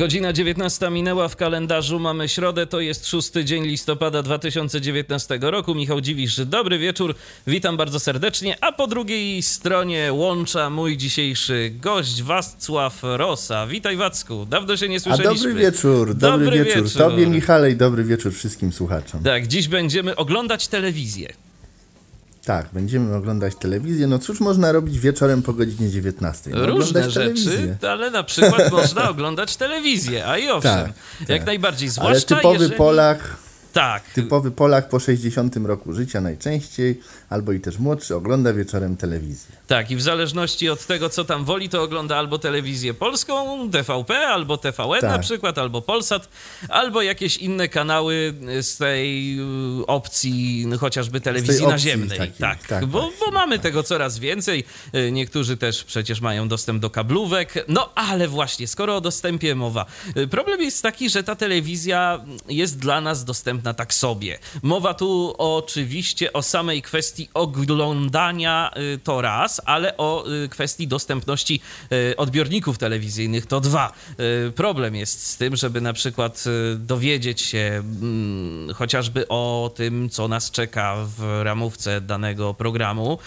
Godzina 19 minęła w kalendarzu, mamy środę, to jest szósty dzień listopada 2019 roku. Michał Dziwisz, dobry wieczór, witam bardzo serdecznie, a po drugiej stronie łącza mój dzisiejszy gość Wacław Rosa. Witaj Wacku, dawno się nie słyszeliśmy. A dobry wieczór, dobry, dobry wieczór. wieczór. Tobie Michale i dobry wieczór wszystkim słuchaczom. Tak, dziś będziemy oglądać telewizję. Tak, będziemy oglądać telewizję. No cóż można robić wieczorem po godzinie 19? No, Różne rzeczy, ale na przykład można oglądać telewizję, a i owszem, tak, jak tak. najbardziej, zwłaszcza Ale typowy jeżeli... Polak tak. Typowy Polak po 60 roku życia najczęściej, albo i też młodszy, ogląda wieczorem telewizję. Tak, i w zależności od tego, co tam woli, to ogląda albo telewizję polską, TVP, albo TVN tak. na przykład, albo Polsat, albo jakieś inne kanały z tej y, opcji, no, chociażby telewizji naziemnej. Takiej, tak, tak, bo, bo tak, mamy tak. tego coraz więcej. Y, niektórzy też przecież mają dostęp do kablówek. No ale właśnie, skoro o dostępie mowa, y, problem jest taki, że ta telewizja jest dla nas dostępna dostępna tak sobie. Mowa tu oczywiście o samej kwestii oglądania y, to raz, ale o y, kwestii dostępności y, odbiorników telewizyjnych to dwa. Problem jest z tym, żeby na przykład dowiedzieć się mm, chociażby o tym, co nas czeka w ramówce danego programu.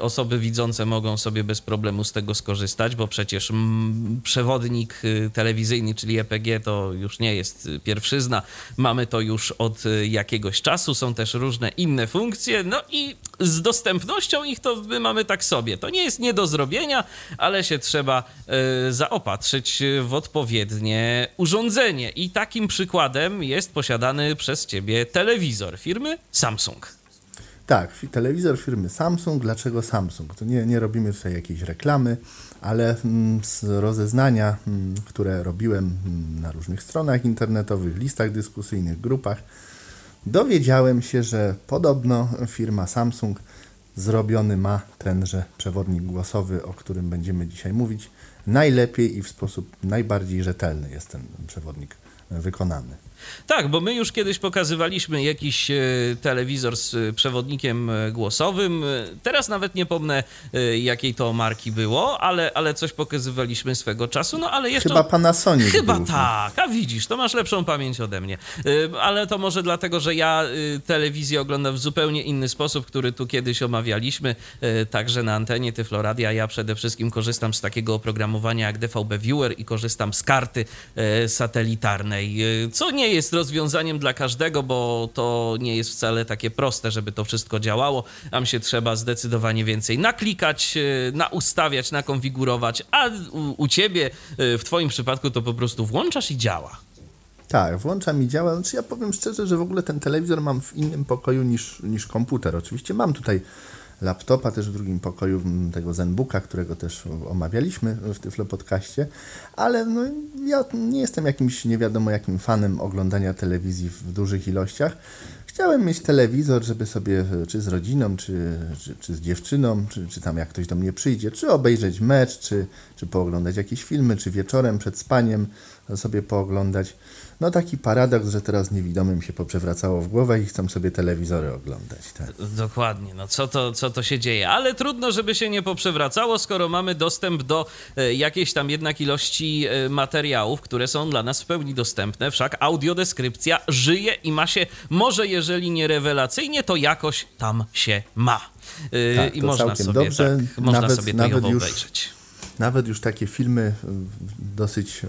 Osoby widzące mogą sobie bez problemu z tego skorzystać, bo przecież mm, przewodnik telewizyjny, czyli EPG, to już nie jest pierwszyzna. Mamy to już od od y, jakiegoś czasu. Są też różne inne funkcje, no i z dostępnością ich to my mamy tak sobie. To nie jest nie do zrobienia, ale się trzeba y, zaopatrzyć w odpowiednie urządzenie. I takim przykładem jest posiadany przez ciebie telewizor firmy Samsung. Tak, telewizor firmy Samsung. Dlaczego Samsung? To nie, nie robimy tutaj jakiejś reklamy, ale mm, z rozeznania, mm, które robiłem mm, na różnych stronach internetowych, listach dyskusyjnych, grupach, dowiedziałem się, że podobno firma Samsung zrobiony ma tenże przewodnik głosowy, o którym będziemy dzisiaj mówić. Najlepiej i w sposób najbardziej rzetelny jest ten przewodnik wykonany. Tak, bo my już kiedyś pokazywaliśmy jakiś e, telewizor z e, przewodnikiem e, głosowym. Teraz nawet nie pomnę, jakiej to marki było, ale, ale coś pokazywaliśmy swego czasu. No ale jeszcze. Chyba Panasonic. Chyba był. tak. A widzisz, to masz lepszą pamięć ode mnie. Ale to może dlatego, że ja telewizję oglądam w zupełnie inny sposób, który tu kiedyś omawialiśmy, także na antenie Tyfloradia. Ja przede wszystkim korzystam z takiego oprogramowania jak DVB Viewer i korzystam z karty satelitarnej, co nie jest jest rozwiązaniem dla każdego, bo to nie jest wcale takie proste, żeby to wszystko działało. Tam się trzeba zdecydowanie więcej naklikać, e, naustawiać, nakonfigurować, a u, u ciebie, e, w twoim przypadku, to po prostu włączasz i działa. Tak, włączam i działa. Znaczy ja powiem szczerze, że w ogóle ten telewizor mam w innym pokoju niż, niż komputer. Oczywiście mam tutaj laptopa też w drugim pokoju, tego Zenbooka, którego też omawialiśmy w Tyflo Podcaście, ale no, ja nie jestem jakimś nie wiadomo jakim fanem oglądania telewizji w dużych ilościach. Chciałem mieć telewizor, żeby sobie czy z rodziną, czy, czy, czy z dziewczyną, czy, czy tam jak ktoś do mnie przyjdzie, czy obejrzeć mecz, czy, czy pooglądać jakieś filmy, czy wieczorem przed spaniem sobie pooglądać. No taki paradoks, że teraz niewidomym się poprzewracało w głowę i chcą sobie telewizory oglądać. Tak? Dokładnie, no co to, co to się dzieje? Ale trudno, żeby się nie poprzewracało, skoro mamy dostęp do e, jakiejś tam jednak ilości e, materiałów, które są dla nas w pełni dostępne. Wszak audiodeskrypcja żyje i ma się, może jeżeli nie rewelacyjnie, to jakoś tam się ma. E, tak, I można sobie, dobrze. Tak, można nawet, sobie to nawet już, obejrzeć. Nawet już takie filmy dosyć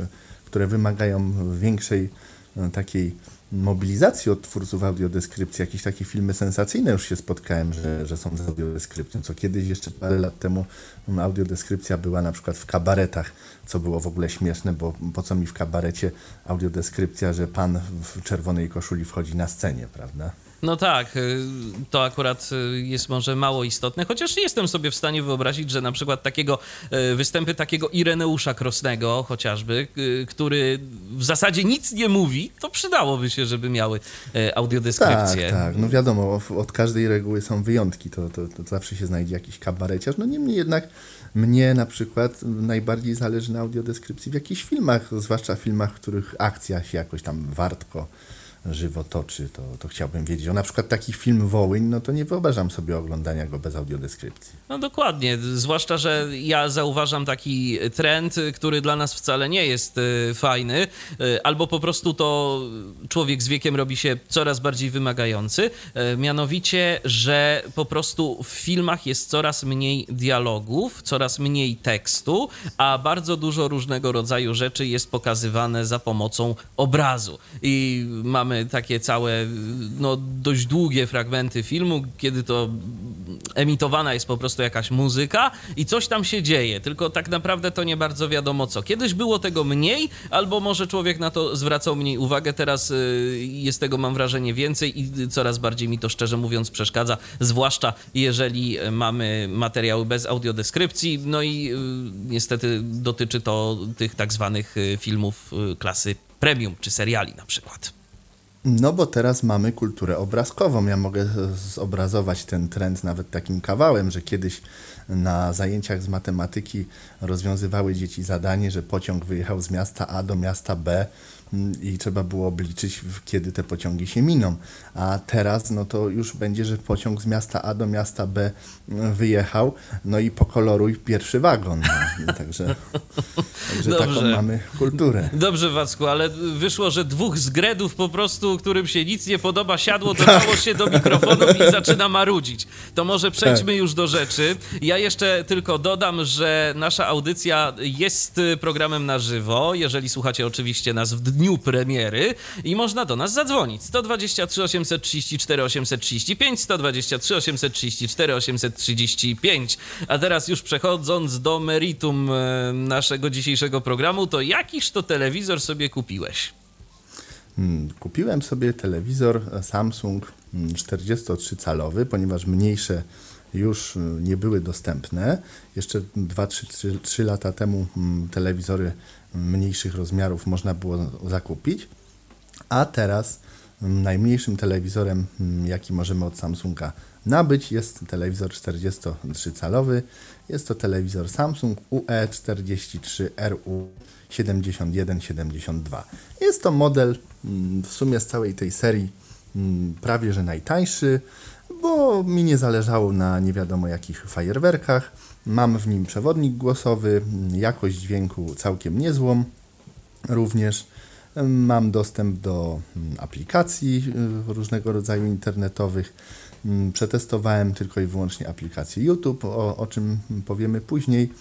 które wymagają większej e, takiej mobilizacji od twórców audiodeskrypcji. Jakieś takie filmy sensacyjne już się spotkałem, że, że są z audiodeskrypcją, co kiedyś jeszcze parę lat temu audiodeskrypcja była na przykład w kabaretach, co było w ogóle śmieszne, bo po co mi w kabarecie audiodeskrypcja, że pan w czerwonej koszuli wchodzi na scenie, prawda? No tak, y, to akurat y, jest może mało istotne, chociaż jestem sobie w stanie wyobrazić, że na przykład takiego y, występy takiego Ireneusza Krosnego chociażby, który w zasadzie nic nie mówi, to przydałoby się, żeby miały audiodeskrypcję. Tak, tak. No wiadomo, od każdej reguły są wyjątki, to, to, to zawsze się znajdzie jakiś kabareciarz. No niemniej jednak mnie na przykład najbardziej zależy na audiodeskrypcji w jakichś filmach, zwłaszcza filmach, w których akcja się jakoś tam wartko żywo toczy, to, to chciałbym wiedzieć. O na przykład taki film Wołyń, no to nie wyobrażam sobie oglądania go bez audiodeskrypcji. No dokładnie, zwłaszcza, że ja zauważam taki trend, który dla nas wcale nie jest y, fajny, y, albo po prostu to człowiek z wiekiem robi się coraz bardziej wymagający, y, mianowicie, że po prostu w filmach jest coraz mniej dialogów, coraz mniej tekstu, a bardzo dużo różnego rodzaju rzeczy jest pokazywane za pomocą obrazu. I mamy takie całe, no dość długie fragmenty filmu, kiedy to emitowana jest po prostu jakaś muzyka i coś tam się dzieje, tylko tak naprawdę to nie bardzo wiadomo co. Kiedyś było tego mniej, albo może człowiek na to zwracał mniej uwagę, teraz y, jest tego mam wrażenie więcej i coraz bardziej mi to szczerze mówiąc przeszkadza, zwłaszcza jeżeli mamy materiały bez audiodeskrypcji, no i y, niestety dotyczy to tych tak zwanych y, filmów klasy premium czy seriali na przykład. No bo teraz mamy kulturę obrazkową. Ja mogę zobrazować ten trend nawet takim kawałem, że kiedyś na zajęciach z matematyki rozwiązywały dzieci zadanie, że pociąg wyjechał z miasta A do miasta B i trzeba było obliczyć, kiedy te pociągi się miną. A teraz no to już będzie, że pociąg z miasta A do miasta B wyjechał, no i pokoloruj pierwszy wagon. No, także także taką mamy kulturę. Dobrze, Wacku, ale wyszło, że dwóch zgredów po prostu, którym się nic nie podoba, siadło, dodało się do mikrofonów i zaczyna marudzić. To może przejdźmy tak. już do rzeczy. Ja jeszcze tylko dodam, że nasza audycja jest programem na żywo. Jeżeli słuchacie oczywiście nas w dniu premiery i można do nas zadzwonić. 123 834 835, 123 834 835. A teraz już przechodząc do meritum e, naszego dzisiejszego programu, to jakiż to telewizor sobie kupiłeś? Hmm, kupiłem sobie telewizor Samsung 43-calowy, ponieważ mniejsze już e, nie były dostępne. Jeszcze 2-3 lata temu hmm, telewizory mniejszych rozmiarów można było zakupić, a teraz mm, najmniejszym telewizorem, mm, jaki możemy od Samsunga nabyć, jest telewizor 43-calowy. Jest to telewizor Samsung UE43RU 7172. Jest to model mm, w sumie z całej tej serii prawie że najtańszy, bo mi nie zależało na nie wiadomo jakich fajerwerkach. Mam w nim przewodnik głosowy, jakość dźwięku całkiem niezłą. Również mam dostęp do mm, aplikacji y, różnego rodzaju internetowych. Mm, przetestowałem tylko i wyłącznie aplikację YouTube, o, o czym powiemy później.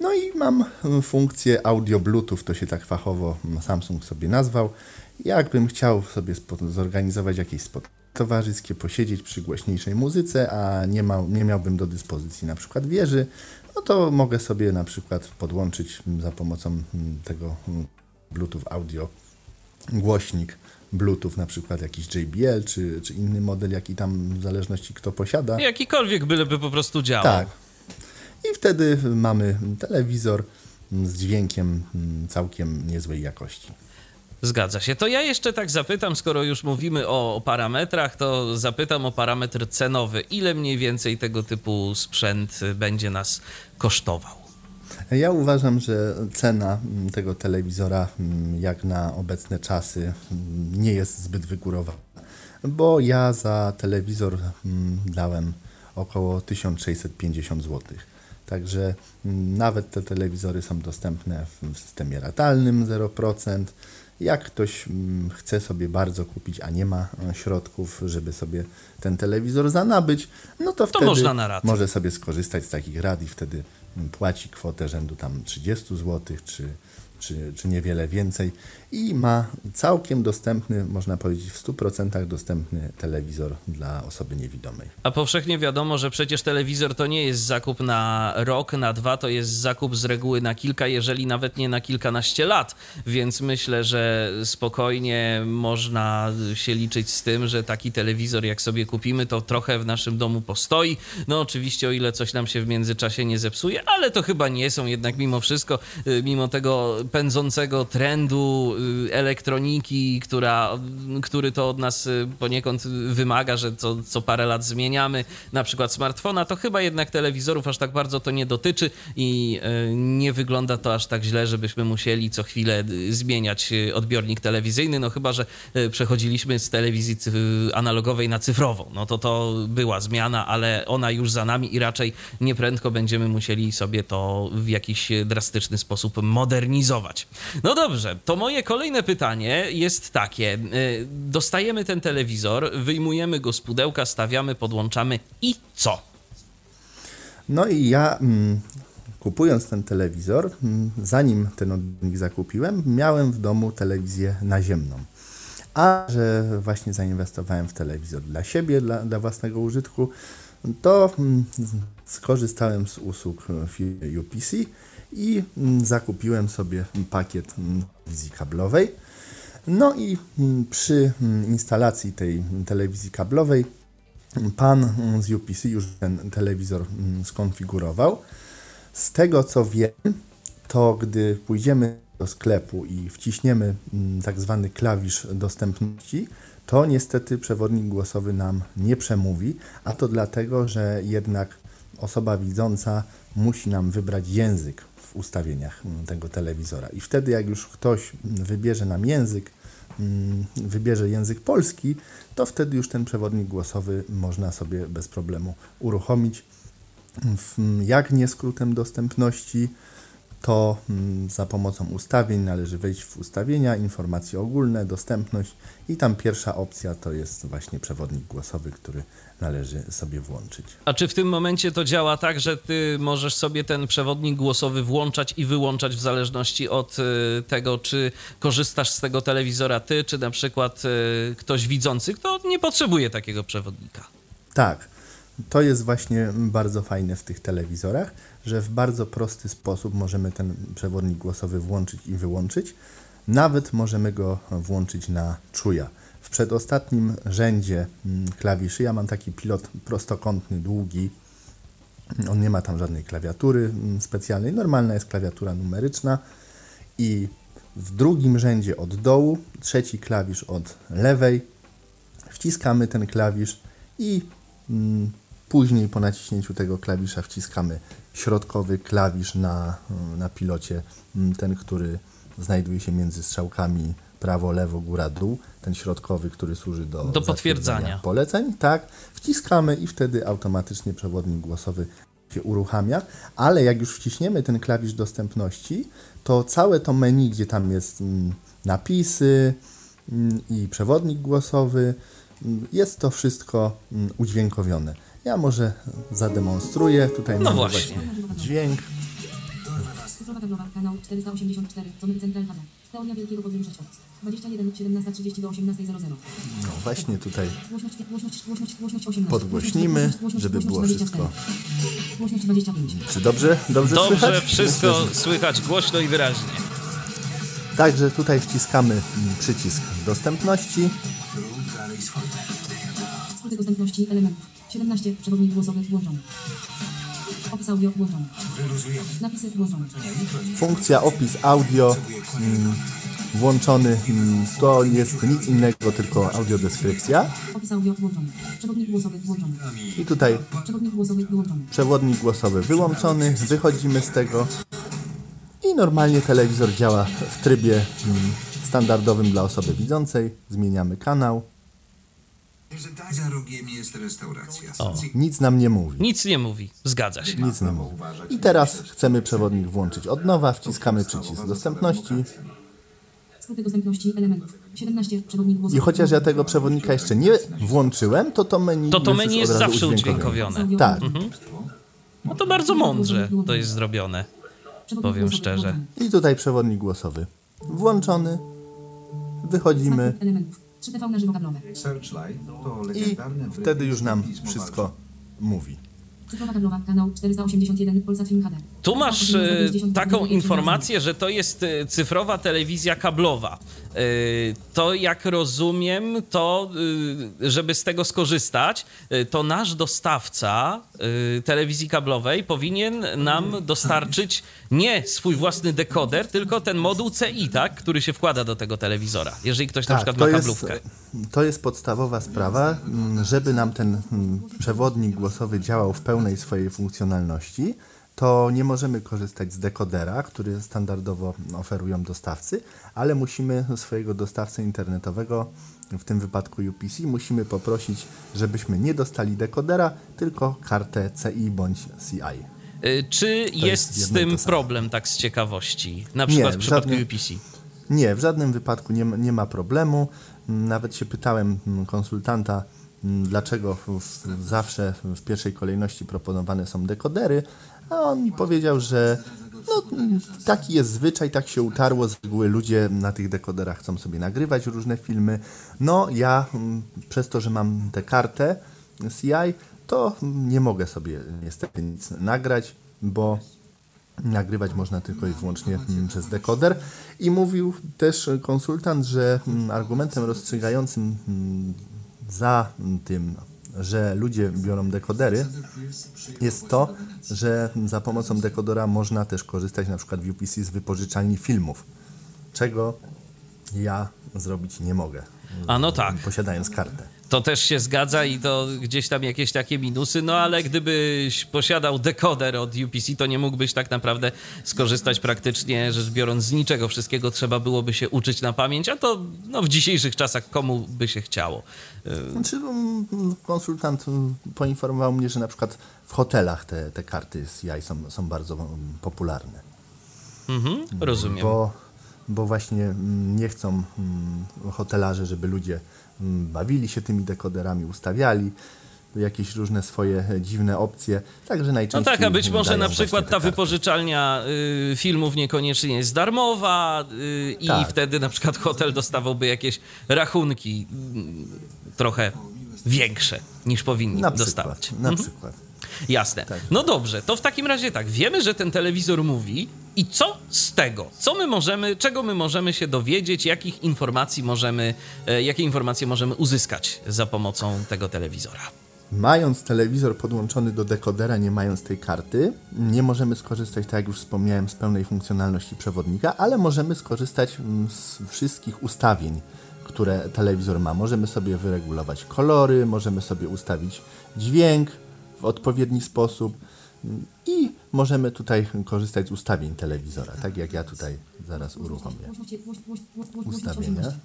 No i mam funkcję audio Bluetooth, to się tak fachowo Samsung sobie nazwał. Jakbym chciał sobie zorganizować jakieś spotkanie, towarzyskie, posiedzieć przy głośniejszej muzyce, a nie, ma, nie miałbym do dyspozycji na przykład wieży, no to mogę sobie na przykład podłączyć za pomocą mm, tego mm, Bluetooth audio głośnik Bluetooth, na przykład jakiś JBL, czy, czy inny model, jaki tam w zależności kto posiada. Jakikolwiek byleby po prostu działał. Tak. I wtedy mamy telewizor z dźwiękiem mm, całkiem niezłej jakości. Zgadza się. To ja jeszcze tak zapytam, skoro już mówimy o parametrach, to zapytam o parametr cenowy. Ile mniej więcej tego typu sprzęt będzie nas kosztował? Ja uważam, że cena tego telewizora, jak na obecne czasy, nie jest zbyt wygórowana, bo ja za telewizor dałem około 1650 zł. Także nawet te telewizory są dostępne w systemie ratalnym 0%. Jak ktoś mm, chce sobie bardzo kupić, a nie ma e, środków, żeby sobie ten telewizor zanabyć, no to, to wtedy może sobie skorzystać z takich rad i wtedy mm, płaci kwotę rzędu tam 30 zł czy czy, czy niewiele więcej i ma całkiem dostępny, można powiedzieć w 100% dostępny telewizor dla osoby niewidomej. A powszechnie wiadomo, że przecież telewizor to nie jest zakup na rok, na dwa, to jest zakup z reguły na kilka, jeżeli nawet nie na kilkanaście lat, więc myślę, że spokojnie można się liczyć z tym, że taki telewizor jak sobie kupimy, to trochę w naszym domu postoi. No oczywiście o ile coś nam się w międzyczasie nie zepsuje, ale to chyba nie są jednak mimo wszystko, y, mimo tego pędzącego trendu elektroniki, która, który to od nas y, poniekąd wymaga, że co, co parę lat zmieniamy, na przykład smartfona, to chyba jednak telewizorów aż tak bardzo to nie dotyczy i nie wygląda to aż tak źle, żebyśmy musieli co chwilę zmieniać odbiornik telewizyjny, no chyba, że przechodziliśmy z telewizji analogowej na cyfrową. No to to była zmiana, ale ona już za nami i raczej nieprędko będziemy musieli sobie to w jakiś drastyczny sposób modernizować. No dobrze, to moje kolejne pytanie jest takie. Y, dostajemy ten telewizor, wyjmujemy go z pudełka, stawiamy, podłączamy i co? No i ja mm, kupując ten telewizor, mm, zanim ten odbiornik zakupiłem, miałem w domu telewizję naziemną. A że właśnie zainwestowałem w telewizor dla siebie, dla, dla własnego użytku, to mm, skorzystałem z usług UPC i mm, zakupiłem sobie pakiet telewizji kablowej. No i mm, przy instalacji tej telewizji kablowej pan z UPC już ten telewizor skonfigurował. Z tego co wiem, to gdy pójdziemy do sklepu i wciśniemy tak zwany klawisz dostępności, to niestety przewodnik głosowy nam nie przemówi, a to dlatego, że jednak osoba widząca musi nam wybrać język w ustawieniach mm, tego telewizora. I wtedy, jak już ktoś wybierze nam język, mm, wybierze język polski, to wtedy już ten przewodnik głosowy można sobie bez problemu uruchomić. Jak nie skrótem dostępności, to mm, za pomocą ustawień należy wejść w ustawienia, informacje ogólne, dostępność i tam pierwsza opcja to jest właśnie przewodnik głosowy, który należy sobie włączyć. A czy w tym momencie to działa tak, że ty możesz sobie ten przewodnik głosowy włączać i wyłączać w zależności od y, tego, czy korzystasz z tego telewizora ty, czy na przykład y, ktoś widzący, kto nie potrzebuje takiego przewodnika? Tak. To jest właśnie bardzo fajne w tych telewizorach, że w bardzo prosty sposób możemy ten przewodnik głosowy włączyć i wyłączyć. Nawet możemy go włączyć na czuja. W przedostatnim rzędzie mm, klawiszy ja mam taki pilot prostokątny, długi. On nie ma tam żadnej klawiatury mm, specjalnej. Normalna jest klawiatura numeryczna i w drugim rzędzie od dołu, trzeci klawisz od lewej, wciskamy ten klawisz i mm, Później po naciśnięciu tego klawisza wciskamy środkowy klawisz na, na pilocie, mm, ten, który znajduje się między strzałkami prawo, lewo, góra, dół, ten środkowy, który służy do, do potwierdzania. poleceń, tak, wciskamy i wtedy automatycznie przewodnik głosowy się uruchamia, ale jak już wciśniemy ten klawisz dostępności, to całe to menu, gdzie tam jest mm, napisy mm, i przewodnik głosowy, jest to wszystko udźwiękowione. Ja może zademonstruję. Tutaj no mamy właśnie. dźwięk. kanał 484, Central Teoria wielkiego 21, 17, 30 do 18.00. No właśnie tutaj podgłośnimy, żeby było wszystko. Głośność 25. Czy dobrze? Dobrze, dobrze słychać? wszystko słychać głośno i wyraźnie. Także tutaj wciskamy przycisk dostępności. Skróty dostępności elementów. 17. Przewodnik głosowy włączony. Opis audio włączony. Napisy włączone. Funkcja opis audio mm, włączony. Mm, to jest nic innego, tylko audiodeskrypcja. Opis audio włączony. Przewodnik głosowy włączony. I tutaj przewodnik głosowy wyłączony. Przewodnik głosowy wyłączony. Wychodzimy z tego. I normalnie telewizor działa w trybie mm, standardowym dla osoby widzącej. Zmieniamy kanał. Za rogiem jest restauracja. O, nic nam nie mówi. Nic nie mówi. Zgadza się. Nic nie mówi. I teraz chcemy przewodnik włączyć od nowa. Wciskamy przycisk dostępności. Skróty dostępności elementów. 17 przewodnik I chociaż ja tego przewodnika jeszcze nie włączyłem, to to menu To to menu jest zawsze udźwiękowione. Tak. Mhm. No to bardzo mądrze to jest zrobione. Powiem szczerze. I tutaj przewodnik głosowy włączony. Wychodzimy. Elementów. 3TV na żywo kablowe. Searchlight to I wtedy już nam wszystko mówi. Cyfrowa kablowa, kanał 481, Polsat Film HD. Tu masz e, taką informację, że to jest e, cyfrowa telewizja kablowa. E, to jak rozumiem, to żeby z tego skorzystać, to nasz dostawca telewizji kablowej powinien nam dostarczyć nie swój własny dekoder, tylko ten moduł CI, tak? Który się wkłada do tego telewizora, jeżeli ktoś na przykład ma Tak, to kablówkę. jest, to jest podstawowa sprawa, mm, żeby nam ten mm, przewodnik głosowy działał w pełnej swojej funkcjonalności, to nie możemy korzystać z dekodera, który standardowo oferują dostawcy, ale musimy swojego dostawcę internetowego, w tym wypadku UPC, musimy poprosić, żebyśmy nie dostali dekodera, tylko kartę CI bądź CI. Y, Czy jest z jedno i tym problem, tak z ciekawości? Na przykład w w przypadku żadnym- UPC. Nie, w żadnym wypadku nie, ma- nie ma problemu. Nawet się pytałem mm, konsultanta, dlaczego w, zawsze w pierwszej kolejności proponowane są dekodery, a on mi powiedział, że no, taki jest zwyczaj, tak się utarło. Z reguły ludzie na tych dekoderach chcą sobie nagrywać różne filmy. No ja przez to, że mam tę kartę CI, to nie mogę sobie niestety nic nagrać, bo Nagrywać można tylko i wyłącznie przez dekoder. I mówił też konsultant, że argumentem rozstrzygającym za tym, że ludzie biorą dekodery, jest to, że za pomocą dekodera można też korzystać na przykład w UPC z wypożyczalni filmów, czego ja zrobić nie mogę, A no tak. posiadając kartę. To też się zgadza i to gdzieś tam jakieś takie minusy, no ale gdybyś posiadał dekoder od UPC, to nie mógłbyś tak naprawdę skorzystać praktycznie rzecz biorąc z niczego. Wszystkiego trzeba byłoby się uczyć na pamięć, a to no, w dzisiejszych czasach komu by się chciało. Znaczy, mm, konsultant poinformował mnie, że na przykład w hotelach te, te karty CI są, są bardzo mm, popularne. Mhm, rozumiem. Bo, bo właśnie mm, nie chcą mm, hotelarze, żeby ludzie bawili się tymi dekoderami, ustawiali jakieś różne swoje dziwne opcje. Także No najczęściej. tak, a być może na przykład ta wypożyczalnia y, filmów niekoniecznie jest darmowa y, i Tak. wtedy na przykład hotel dostawałby jakieś rachunki y, trochę większe niż powinni Na dostawać. przykład. Na przykład. Jasne. Tak. No dobrze, to w takim razie tak, wiemy, że ten telewizor mówi i co z tego? Co my możemy, czego my możemy się dowiedzieć, jakich informacji możemy, e, jakie informacje możemy uzyskać za pomocą tego telewizora? Mając telewizor podłączony do dekodera, nie mając tej karty, nie możemy skorzystać, tak jak już wspomniałem, z pełnej funkcjonalności przewodnika, ale możemy skorzystać mm, z wszystkich ustawień, które telewizor ma. Możemy sobie wyregulować kolory, możemy sobie ustawić dźwięk w odpowiedni sposób i możemy tutaj korzystać z ustawień telewizora, tak jak ja tutaj zaraz uruchomię. Ustawienia. 18.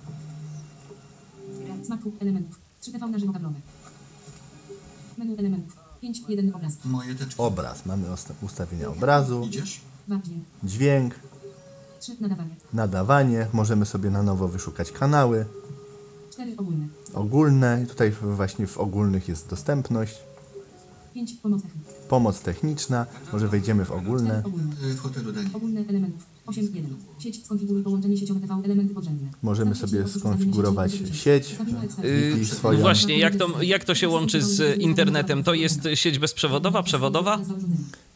Znak grup elementów. 3TV na żywo kablowe. Menu elementów. 5, 1 obraz. Obraz, mamy ustawienia obrazu, Idziesz? 2, dźwięk. dźwięk, 3, nadawanie. nadawanie, możemy sobie na nowo wyszukać kanały. 4, ogólne. ogólne. I tutaj właśnie w ogólnych jest dostępność, 5, pomoc techniczna. pomoc techniczna, może wejdziemy w ogólne. 4, ogólne. Y, W hotelu Dani. Ogólne elementów. 8, 1. Sieć, skonfiguruj połączenie sieciowe TV, elementy podrzędne. Możemy sobie skonfigurować sieć. Yy, Wi-Fi swoją. Właśnie, jak to, jak to się łączy z internetem? To jest sieć bezprzewodowa, przewodowa?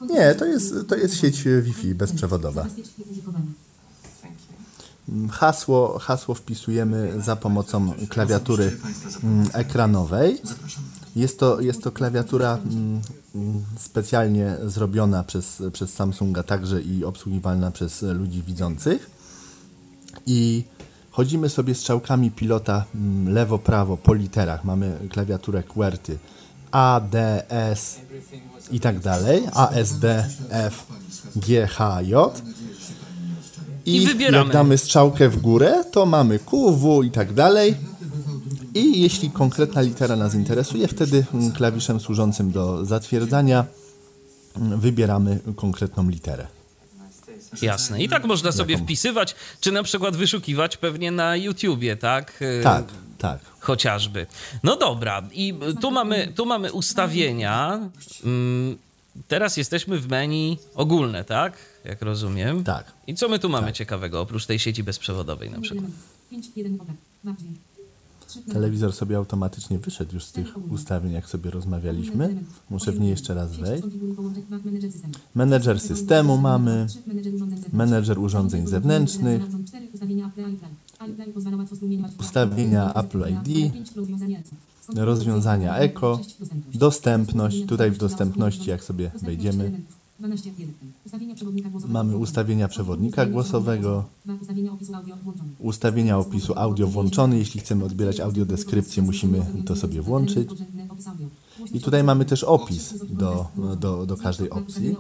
Nie, to jest, to jest sieć Wi-Fi bezprzewodowa. Użytkowanie. Hasło, hasło wpisujemy za pomocą klawiatury mm, ekranowej. Jest to, jest to klawiatura mm, mm, specjalnie zrobiona przez, przez Samsunga także i obsługiwalna przez ludzi widzących. I chodzimy sobie strzałkami pilota mm, lewo-prawo po literach. Mamy klawiaturę QWERTY A, D, S i tak dalej. A, S, D, F, G, H, J. I wybieramy. jak damy strzałkę w górę, to mamy Q, W i tak dalej. I jeśli konkretna litera nas interesuje, wtedy mm, klawiszem służącym do zatwierdzania mm, wybieramy konkretną literę. Jasne. I tak można sobie Jaką? wpisywać, czy na przykład wyszukiwać pewnie na YouTubie, tak? Yy, Tak, tak. Chociażby. No dobra, i tu mamy, tu mamy ustawienia. Mm, Teraz jesteśmy w menu ogólne, tak? Jak rozumiem. Tak. I co my tu mamy ciekawego, oprócz tej sieci bezprzewodowej na przykład? 5, 1 obraz. 2, dźwięk. 3, Telewizor sobie automatycznie wyszedł już z tych ustawień, jak sobie rozmawialiśmy. Muszę w nie jeszcze raz wejść. Menedżer systemu mamy. Menedżer urządzeń zewnętrznych. Ustawienia Apple ID. rozwiązania eko, dostępność. Tutaj w dostępności, jak sobie wejdziemy, mamy ustawienia przewodnika głosowego, ustawienia opisu audio włączony. Jeśli chcemy odbierać audiodeskrypcję, musimy to sobie włączyć. I tutaj mamy też opis do, do, do każdej opcji.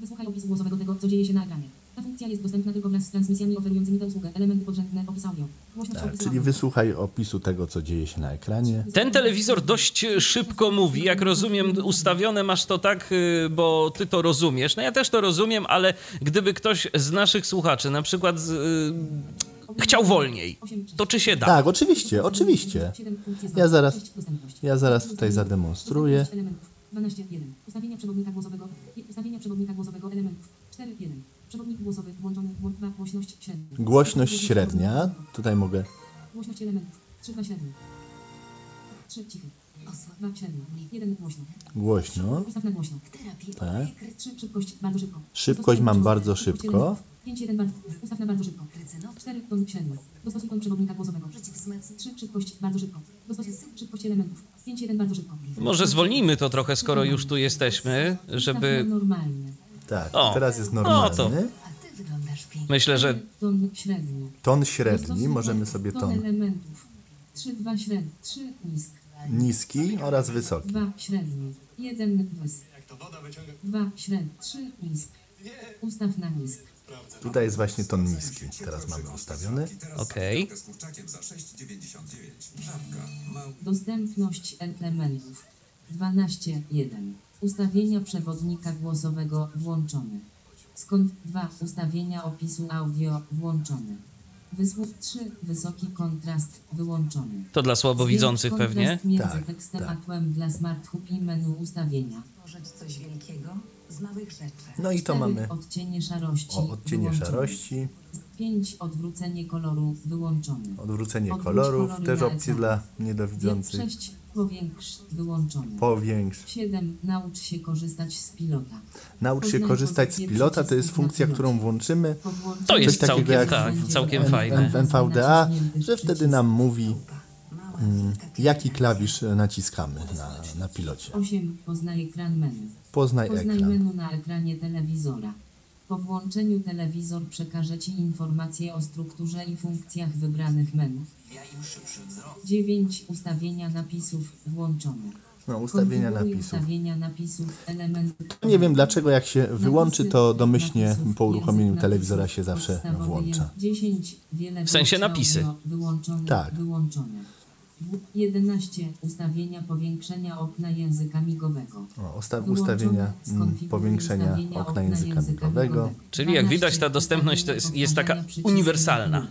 Wysłuchaj opisu głosowego tego, co dzieje się na ekranie. Ta funkcja jest dostępna tylko wraz z transmisjami oferującymi tę usługę. Elementy podrzędne, opis audio. Głośność Tak, opisu czyli audio. wysłuchaj opisu tego, co dzieje się na ekranie. Ten telewizor dość szybko mówi. Jak rozumiem, ustawione masz to tak, y, bo ty to rozumiesz. No ja też to rozumiem, ale gdyby ktoś z naszych słuchaczy na przykład z, y, chciał wolniej, to czy się da? Tak, oczywiście, oczywiście. Ja zaraz, ja zaraz tutaj zademonstruję. 12.1. Ustawienia przewodnika głosowego. Ustawienia przewodnika głosowego elementów. 4.1. Przewodnik głosowy włączony. Głośność średnia. Głośność średnia. Tutaj mogę. Głośność elementów. 3 2 średnia. 3 cichy. 2 średnia. 1 głośno. Głośno. Ustaw na głośno. Tak. 3 szybkość bardzo szybko. Szybkość mam bardzo szybko. 5 1 bardzo. Ustaw na bardzo szybko. 4 ton średni. Dostosuj ton przewodnika głosowego. 3 szybkość bardzo szybko. Dostosuj szybkość elementów. 5 1 bardzo szybko. Może zwolnijmy to trochę, skoro już tu jesteśmy, żeby... normalnie. Tak, O, teraz jest no to- normalny. Myślę, że Ton średni. Ton średni, możemy sobie ton ton elementów. 3 2 średni. 3 nisk. niski oraz wysoki. 2 średni. 1 wys. 2 średni. 3 nisk. Ustaw na nisk. Tutaj jest właśnie ton niski. Teraz mamy ustawiony. okej. Dostępność elementów 12.1 Ustawienia przewodnika głosowego włączony. Skąd 2 ustawienia opisu audio włączony. Wysłuch 3 wysoki kontrast wyłączony. To dla słabowidzących Kontrast pewnie. między Tak, tekstem tak. a tłem dla Smart Hub i menu ustawienia. tworzyć coś wielkiego z małych rzeczy. No i to 4 mamy odcienie szarości o odcienie wyłączony. szarości, 5 odwrócenie koloru wyłączony. odwrócenie Odwróć kolorów, też opcje dla niedowidzących. 6 powiększ wyłączony. Powiększ. 7. Naucz się korzystać z pilota. Naucz się Poznaj korzystać z pilota, to jest funkcja, którą włączymy To jest całkiem, jak tak, w- całkiem w, fajne. w NVDA, że wtedy nam mówi, mm, jaki klawisz naciskamy na, na pilocie. 8. Poznaj ekran menu. Poznaj Poznaj ekran. menu na ekranie telewizora. Po włączeniu telewizor przekaże Ci informacje o strukturze i funkcjach wybranych menu. 9. Ustawienia napisów włączone. No, ustawienia Konfiguruj napisów. Ustawienia napisów elementów. Nie wiem dlaczego jak się wyłączy, to domyślnie napisów, po uruchomieniu telewizora się zawsze włącza. język. 10. Wiele W sensie napisy. Wyłączone. Tak. Wyłączone. W- 11. Ustawienia powiększenia okna języka migowego. O, ustawienia mm, powiększenia ustawienia okna języka migowego. Czyli jak widać, ta dostępność to jest- jest taka uniwersalna.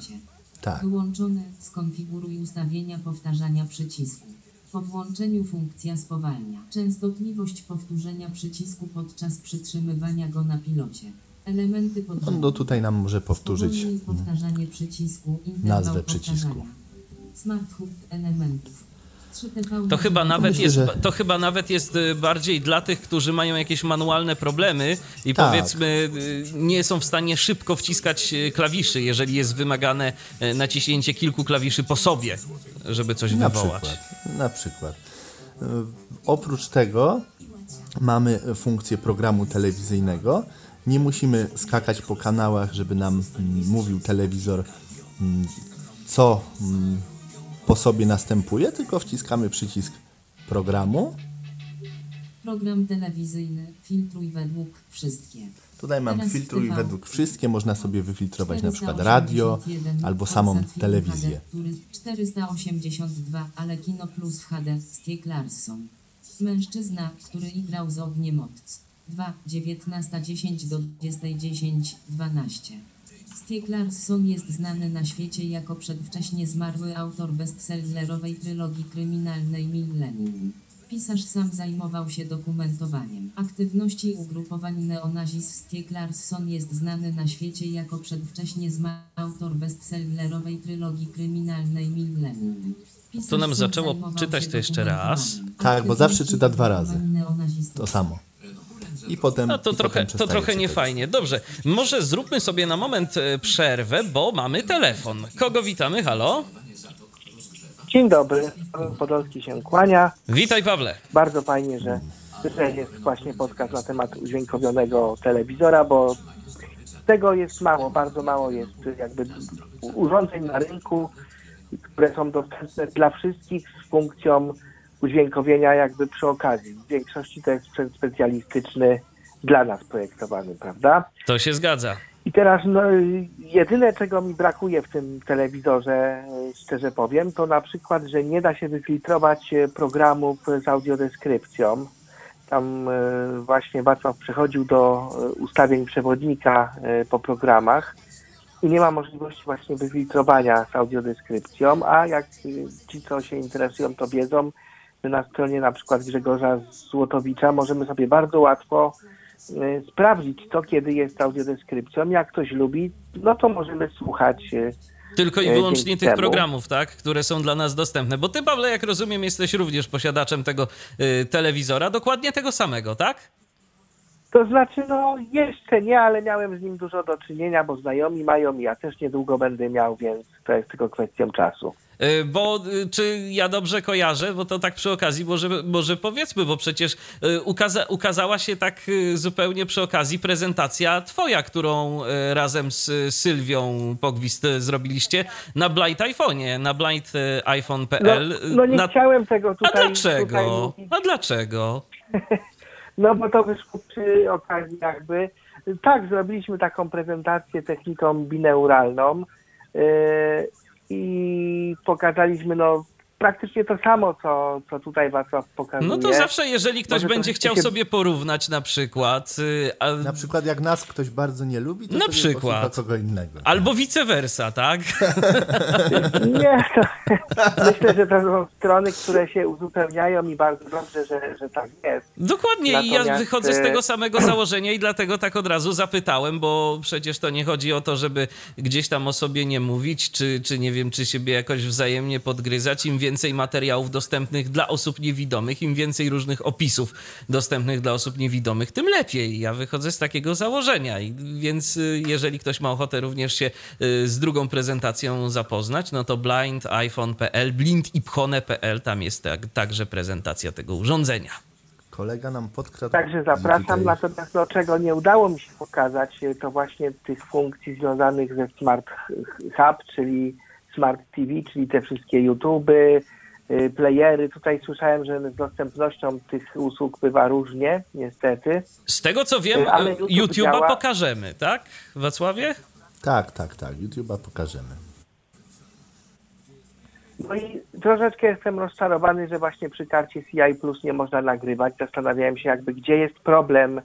Tak. Wyłączony. Skonfiguruj ustawienia powtarzania przycisku. Po włączeniu funkcja spowalnia. Częstotliwość powtórzenia przycisku podczas przytrzymywania go na pilocie. Elementy On podręczne. do tutaj nam może powtórzyć powtarzanie przycisku. nazwę przycisku. Smart Hub elementów. 3TV To chyba nawet Myślę, jest, że- to chyba nawet jest y, bardziej dla tych, którzy mają jakieś manualne problemy i Tak. powiedzmy y, nie są w stanie szybko wciskać y, klawiszy, jeżeli jest wymagane naciśnięcie kilku klawiszy po sobie, żeby coś Na wywołać. przykład. Na przykład. Oprócz tego mamy funkcję programu telewizyjnego. Nie musimy skakać po kanałach, żeby nam mm, mówił telewizor, mm, co mm, po sobie następuje, tylko wciskamy przycisk programu. Program telewizyjny. Filtruj według wszystkie. Tutaj mam Teraz filtruj według wszystkie. Można sobie wyfiltrować na przykład radio 481 albo samą telewizję. HD, który 482, ale Kino Plus HD, Stieg Larsson. Mężczyzna, który igrał z ogniem obc. 2, 19.10 do 20.10, 12. Stieg Larsson jest znany na świecie jako przedwcześnie zmarły autor bestsellerowej trylogii kryminalnej Millennium. Pisarz sam zajmował się dokumentowaniem aktywności ugrupowań neonazis. Stieg Larsson jest znany na świecie jako przedwcześnie zmarły autor bestsellerowej trylogii kryminalnej Millennium. Pisarz To nam zaczęło czytać to jeszcze raz. Tak, bo zawsze czyta dwa razy. To samo. I potem. No to i trochę, potem to trochę niefajnie. Dobrze, może zróbmy sobie na moment e, przerwę, bo mamy telefon. Kogo witamy? Halo? Dzień dobry, Paweł Podolski się kłania. Witaj, Pawle. Bardzo fajnie, że że jest właśnie podcast na temat udźwiękowionego telewizora, bo tego jest mało, bardzo mało jest jakby urządzeń na rynku, które są dostępne dla wszystkich z funkcją udźwiękowienia jakby przy okazji. W większości to jest sprzęt specjalistyczny dla nas projektowany, prawda? To się zgadza. I teraz no, jedyne, czego mi brakuje w tym telewizorze, szczerze powiem, to na przykład, że nie da się wyfiltrować programów z audiodeskrypcją. Tam e, właśnie Wacław przechodził do e, ustawień przewodnika e, po programach i nie ma możliwości właśnie wyfiltrowania z audiodeskrypcją, a jak ci, co się interesują, to wiedzą, na stronie na przykład Grzegorza Złotowicza możemy sobie bardzo łatwo sprawdzić to, kiedy jest audiodeskrypcją. Jak ktoś lubi, no to możemy słuchać tylko i wyłącznie tych programów, tak, które są dla nas dostępne. Bo ty, Pawle, jak rozumiem, jesteś również posiadaczem tego y, telewizora, dokładnie tego samego, tak? To znaczy, no jeszcze nie, ale miałem z nim dużo do czynienia, bo znajomi mają i ja też niedługo będę miał, więc to jest tylko kwestią czasu. Y, bo y, czy ja dobrze kojarzę, bo to tak przy okazji, może, może powiedzmy, bo przecież y, ukaza, ukazała się tak zupełnie przy okazji prezentacja twoja, którą razem z Sylwią Pogwist zrobiliście na Blind iPhone'ie, na blindiphone.pl. No, no nie na... chciałem tego tutaj A dlaczego? Tutaj A dlaczego? no bo to wyszło przy okazji jakby. Tak, zrobiliśmy taką prezentację techniką bineuralną i pokazaliśmy no praktycznie to samo, co, co tutaj Wacław pokazuje. No to zawsze, jeżeli ktoś Może będzie chciał się... sobie porównać na przykład... Y, a... Na przykład jak nas ktoś bardzo nie lubi, to na przykład. kogo innego. Albo vice versa, tak? nie, myślę, że to są strony, które się uzupełniają i bardzo dobrze, że, że tak jest. Dokładnie Natomiast... i ja wychodzę z tego samego założenia i dlatego tak od razu zapytałem, bo przecież to nie chodzi o to, żeby gdzieś tam o sobie nie mówić, czy, czy nie wiem, czy siebie jakoś wzajemnie podgryzać. Im więcej materiałów dostępnych dla osób niewidomych, im więcej różnych opisów dostępnych dla osób niewidomych, tym lepiej. Ja wychodzę z takiego założenia. Więc y, jeżeli ktoś ma ochotę również się y, z drugą prezentacją zapoznać, no to blindiphone.pl, blindipchone.pl, tam jest tak, także prezentacja tego urządzenia. Kolega nam podkradł. Także zapraszam, tutaj... natomiast do czego nie udało mi się pokazać, to właśnie tych funkcji związanych ze Smart Hub, czyli Smart TV, czyli te wszystkie YouTube, y, playery. Tutaj słyszałem, że z dostępnością tych usług bywa różnie, niestety. Z tego co wiem, y, Ale YouTube YouTube'a działa... pokażemy, tak, Wacławie? Tak, tak, tak. YouTube'a pokażemy. No i troszeczkę jestem rozczarowany, że właśnie przy karcie CI Plus nie można nagrywać. Zastanawiałem się jakby, gdzie jest problem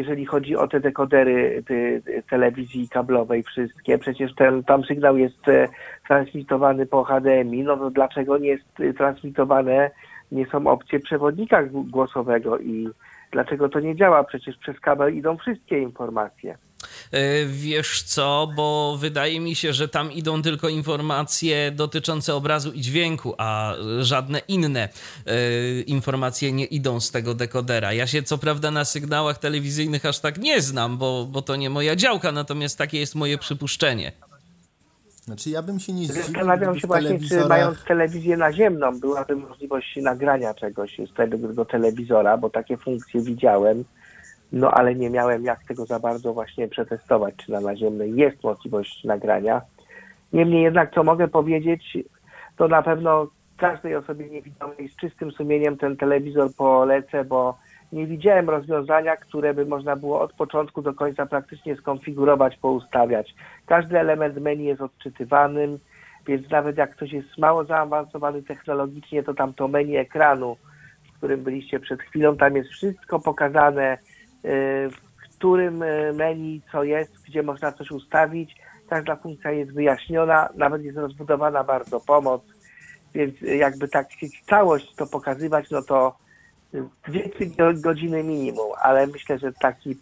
jeżeli chodzi o te dekodery telewizji kablowej wszystkie. Przecież ten tam sygnał jest e, transmitowany po HDMI, no to dlaczego nie jest e, transmitowane, nie są opcje przewodnika głosowego i dlaczego to nie działa? Przecież przez kabel idą wszystkie informacje. E, wiesz co, bo wydaje mi się, że tam idą tylko informacje dotyczące obrazu i dźwięku, a żadne inne e, informacje nie idą z tego dekodera. Ja się co prawda na sygnałach telewizyjnych aż tak nie znam, bo, bo to nie moja działka, natomiast takie jest moje przypuszczenie. Znaczy ja bym się nie zdziwił. Zastanawiam się właśnie, telewizorach... czy mając telewizję naziemną byłaby możliwość nagrania czegoś z tego telewizora, bo takie funkcje widziałem. No ale nie miałem jak tego za bardzo właśnie przetestować, czy na naziemnej jest możliwość nagrania. Niemniej jednak, co mogę powiedzieć, to na pewno każdej osobie niewidomej z czystym sumieniem ten telewizor polecę, bo nie widziałem rozwiązania, które by można było od początku do końca praktycznie skonfigurować, poustawiać. Każdy element menu jest odczytywanym, więc nawet jak ktoś jest mało zaawansowany technologicznie, to tam to menu ekranu, w którym byliście przed chwilą, tam jest wszystko pokazane, w którym e, menu co jest, gdzie można coś ustawić. Każda funkcja jest wyjaśniona, nawet jest rozbudowana bardzo pomoc, więc jakby tak całość to pokazywać, no to dwie godziny minimum, ale myślę, że taki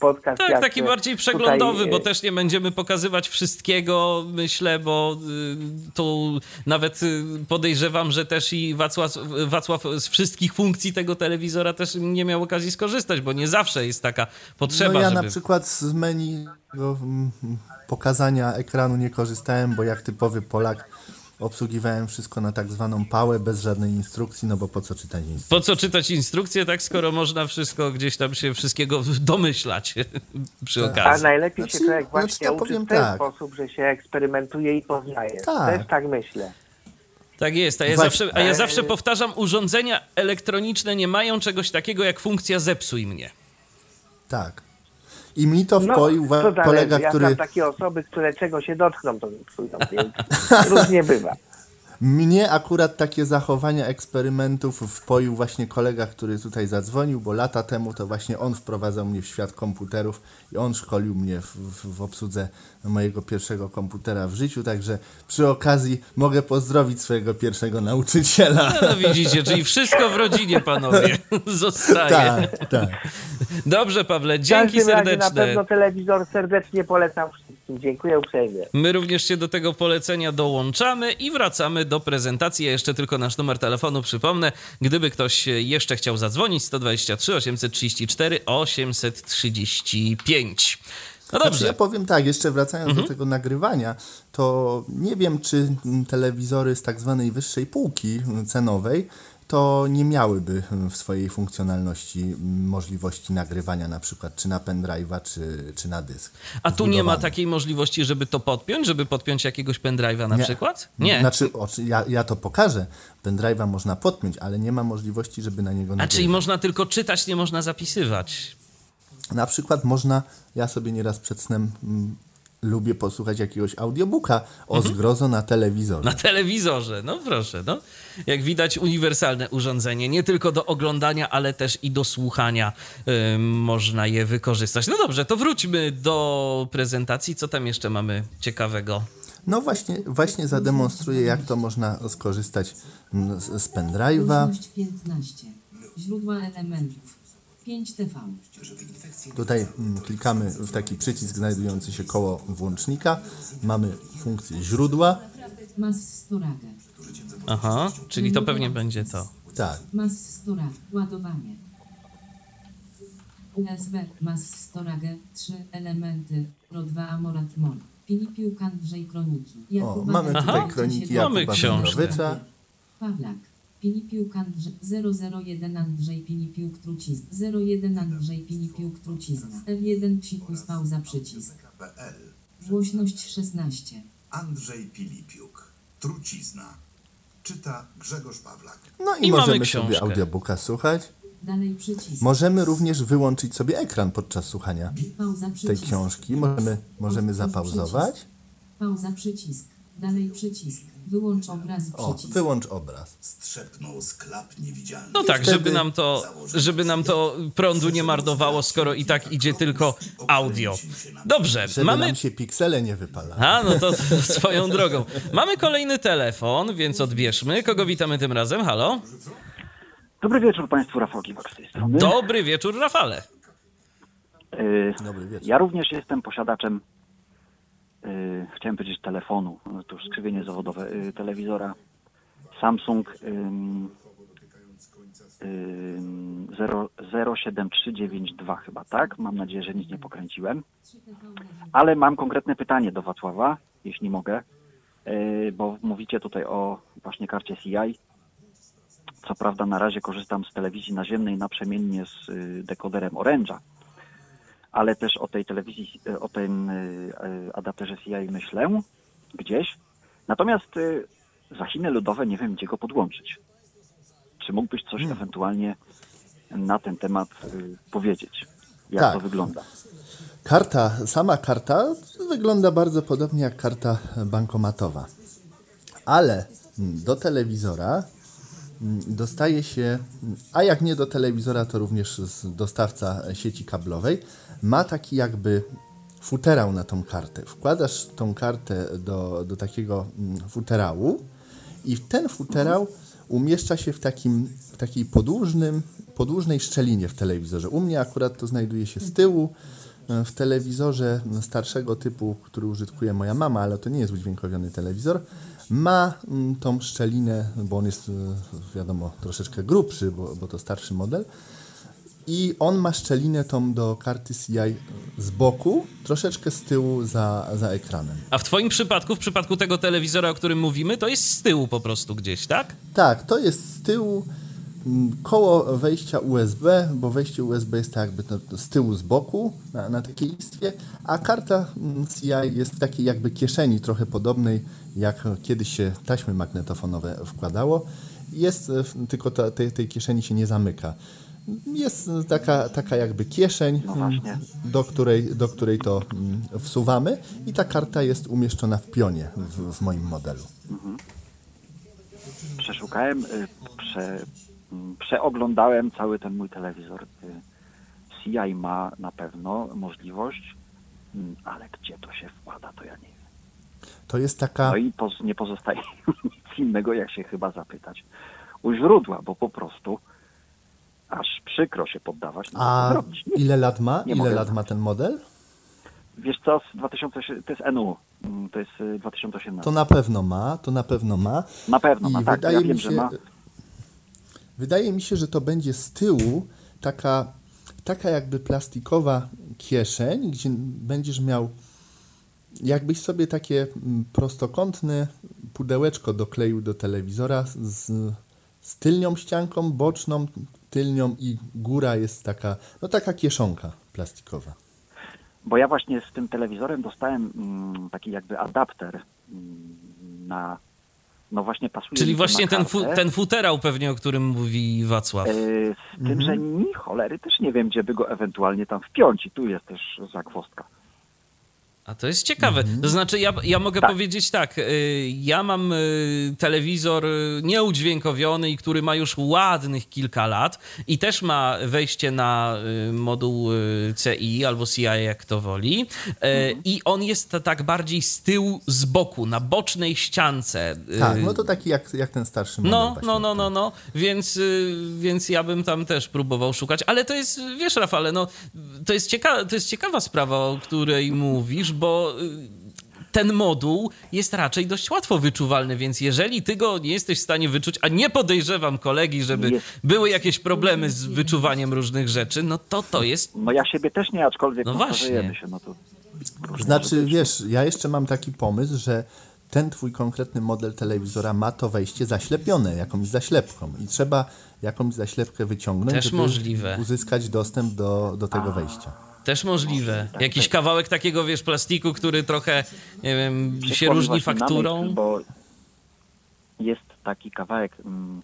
podcast. Tak, taki bardziej przeglądowy, tutaj... bo też nie będziemy pokazywać wszystkiego, myślę, bo y, tu nawet y, podejrzewam, że też i Wacław, Wacław z wszystkich funkcji tego telewizora też nie miał okazji skorzystać, bo nie zawsze jest taka potrzeba. No ja żeby... na przykład z menu pokazania ekranu nie korzystałem, bo jak typowy Polak obsługiwałem wszystko na tak zwaną pałę, bez żadnej instrukcji, no bo po co czytać instrukcję? Po co czytać instrukcje, tak skoro można wszystko gdzieś tam się wszystkiego domyślać przy Tak. A okazji. najlepiej Znaczy, się człowiek znaczy, właśnie ja uczy powiem w ten tak. sposób, że się eksperymentuje i poznaje. Tak. Też tak myślę. Tak jest, a ja, Właśnie. zawsze, a ja zawsze powtarzam, urządzenia elektroniczne nie mają czegoś takiego jak funkcja zepsuj mnie. Tak. I mi to No, wpoił wa- to kolega, ja który... znam takie osoby, które czego się dotkną, to zepsują, więc różnie bywa. Mnie akurat takie zachowania eksperymentów wpoił właśnie kolega, który tutaj zadzwonił, bo lata temu to właśnie on wprowadzał mnie w świat komputerów i on szkolił mnie w, w, w obsłudze mojego pierwszego komputera w życiu, także przy okazji mogę pozdrowić swojego pierwszego nauczyciela. No widzicie, czyli wszystko w rodzinie, panowie, zostaje. Tak, tak. Dobrze, Pawle, dzięki razie na serdeczne. pewno telewizor serdecznie polecam wszystkim. Dziękuję uprzejmie. My również się do tego polecenia dołączamy i wracamy do prezentacji. Ja jeszcze tylko nasz numer telefonu przypomnę. Gdyby ktoś jeszcze chciał zadzwonić, 123 834 835. No Znaczy, dobrze. ja powiem tak, jeszcze wracając do tego nagrywania, to nie wiem, czy telewizory z tak zwanej wyższej półki cenowej to nie miałyby mm, w swojej funkcjonalności mm, możliwości nagrywania na przykład czy na pendrive'a, czy, czy na dysk. A tu nie ma takiej możliwości, żeby to podpiąć, żeby podpiąć jakiegoś pendrive'a na Nie. przykład? Nie. Znaczy, ja, ja to pokażę. Pendrive'a można podpiąć, ale nie ma możliwości, żeby na niego A nagrywać. czyli można tylko czytać, nie można zapisywać. Na przykład można, ja sobie nieraz przed snem mm, lubię posłuchać jakiegoś audiobooka o Mhm. zgrozo na telewizorze. Na telewizorze, no proszę, no. Jak widać, uniwersalne urządzenie, nie tylko do oglądania, ale też i do słuchania można je wykorzystać. No dobrze, to wróćmy do prezentacji. Co tam jeszcze mamy ciekawego? No właśnie, właśnie zademonstruję, jak to można skorzystać mm, z, z pendrive'a. Różność 15. Źródła elementów. 5 TV. Tutaj mm, klikamy w taki przycisk znajdujący się koło włącznika. Mamy funkcję źródła. Aha, czyli to pewnie będzie to. Tak, Mass Storage. Ładowanie. USB. Mass Storage. 3 elementy. Pro 2 Amorat Mol. Filipiuk Andrzej Kroniki. o, Jakuba mamy Wędrowicza, tutaj kroniki Mamy Jakuba książkę. Wędrowicza. Pawlak. Filipiuk Andrzej 001 Andrzej Filipiuk Trucizna 01 Andrzej Filipiuk Trucizna F1 psikus pauza przycisk. Głośność 16 Andrzej Pilipiuk. Trucizna. Czyta Grzegorz Pawlak. No i, I możemy sobie audiobooka słuchać. Dalej przycisk Możemy również wyłączyć sobie ekran podczas słuchania tej książki. Możemy, możemy zapauzować. Pauza przycisk Dalej przycisk Wyłącz obraz O, przycisk wyłącz obraz. Strzepnął sklap niewidzialny. No tak, wtedy- żeby nam to, żeby nam to prądu nie marnowało, skoro i tak idzie tylko audio. Dobrze, Żeby mamy nam się piksele nie wypalały. A, no to swoją drogą. Mamy kolejny telefon, więc odbierzmy. Kogo witamy tym razem? Halo? Dobry wieczór Państwu, Rafał Giwak z tej strony. Dobry wieczór, Rafale. Y, Dobry wieczór. Ja również jestem posiadaczem, chciałem powiedzieć telefonu, no to już skrzywienie zawodowe, y, telewizora Samsung ym, ym, 0, 07392 chyba, tak? Mam nadzieję, że nic nie pokręciłem. Ale mam konkretne pytanie do Wacława, jeśli mogę, y, bo mówicie tutaj o właśnie karcie CI. Co prawda na razie korzystam z telewizji naziemnej naprzemiennie z y, dekoderem Orange'a, ale też o tej telewizji, o tym y, y, adapterze CI myślę gdzieś. Natomiast y, za Chiny ludowe nie wiem, gdzie go podłączyć. Czy mógłbyś coś ewentualnie na ten temat powiedzieć? Jak Tak. to wygląda? Karta, sama karta wygląda bardzo podobnie jak karta bankomatowa. Ale do telewizora dostaje się, a jak nie do telewizora, to również dostawca sieci kablowej, ma taki jakby futerał na tą kartę. Wkładasz tą kartę do, do takiego futerału i ten futerał umieszcza się w, takim, w takiej podłużnym, podłużnej szczelinie w telewizorze. U mnie akurat to znajduje się z tyłu. W telewizorze starszego typu, który użytkuje moja mama, ale to nie jest udźwiękowiony telewizor, ma mm, tą szczelinę, bo on jest, e, wiadomo, troszeczkę grubszy, bo, bo to starszy model. i on ma szczelinę tą do karty CI z boku, troszeczkę z tyłu za, za ekranem. A w twoim przypadku, w przypadku tego telewizora, o którym mówimy, to jest z tyłu po prostu gdzieś, tak? Tak, to jest z tyłu koło wejścia USB, bo wejście USB jest tak jakby z tyłu, z boku na, na takiej listwie, a karta CI jest w takiej jakby kieszeni trochę podobnej, jak kiedyś się taśmy magnetofonowe wkładało. Jest, e, tylko ta, tej, tej kieszeni się nie zamyka. Jest taka, taka jakby kieszeń, No do której, do której to wsuwamy i ta karta jest umieszczona w pionie w, w moim modelu. Przeszukałem, y, prze, przeoglądałem cały ten mój telewizor. Y, CI ma na pewno możliwość, mm, ale gdzie to się wkłada, to ja nie wiem. To jest taka... No i poz, nie pozostaje nic innego, jak się chyba zapytać u źródła, bo po prostu aż przykro się poddawać. No A ile lat ma? nie Ile lat znać. ma ten model? Wiesz co, z 2000, to jest NU, mm, to jest y, 2018. To na pewno ma, to na pewno ma. Na pewno ma, I tak, wydaje ja mi wiem, się, że ma. Wydaje mi się, że to będzie z tyłu taka, taka jakby plastikowa kieszeń, gdzie będziesz miał jakbyś sobie takie mm, prostokątne pudełeczko dokleił do telewizora z, z tylnią ścianką, boczną, tylnią i góra jest taka, no taka kieszonka plastikowa. Bo ja właśnie z tym telewizorem dostałem mm, taki jakby adapter mm, na, no właśnie pasuje Czyli właśnie ten, fu- ten futerał pewnie, o którym mówi Wacław. E, Z tym, że ni cholery też nie wiem, gdzie by go ewentualnie tam wpiąć i tu jest też zagwozdka. A to jest ciekawe. Mhm. To znaczy, ja, ja mogę Tak. powiedzieć tak. y, Ja mam y, telewizor y, nieudźwiękowiony i który ma już ładnych kilka lat i też ma wejście na moduł CI albo CI, jak to woli. Mhm. I on jest ta- tak bardziej z tyłu, z boku, na bocznej ściance. Tak, no to taki jak, jak ten starszy model no, no, no, no, no, więc, więc ja bym tam też próbował szukać, ale to jest, wiesz Rafale, no, to jest, cieka- to jest ciekawa sprawa, o której mówisz, bo y, ten moduł jest raczej dość łatwo wyczuwalny, więc jeżeli ty go nie jesteś w stanie wyczuć, a nie podejrzewam kolegi, żeby Jest. były jakieś problemy z wyczuwaniem różnych rzeczy, no to to jest... No ja siebie też nie, aczkolwiek No właśnie. się, no to Znaczy, wiesz, ja jeszcze mam taki pomysł, że ten twój konkretny model telewizora ma to wejście zaślepione jakąś zaślepką i trzeba jakąś zaślepkę wyciągnąć, Też żeby możliwe. uzyskać dostęp do, do tego wejścia. Też możliwe. Jakiś kawałek takiego, wiesz, plastiku, który trochę, nie wiem, się różni fakturą. Bo jest taki kawałek. Mm,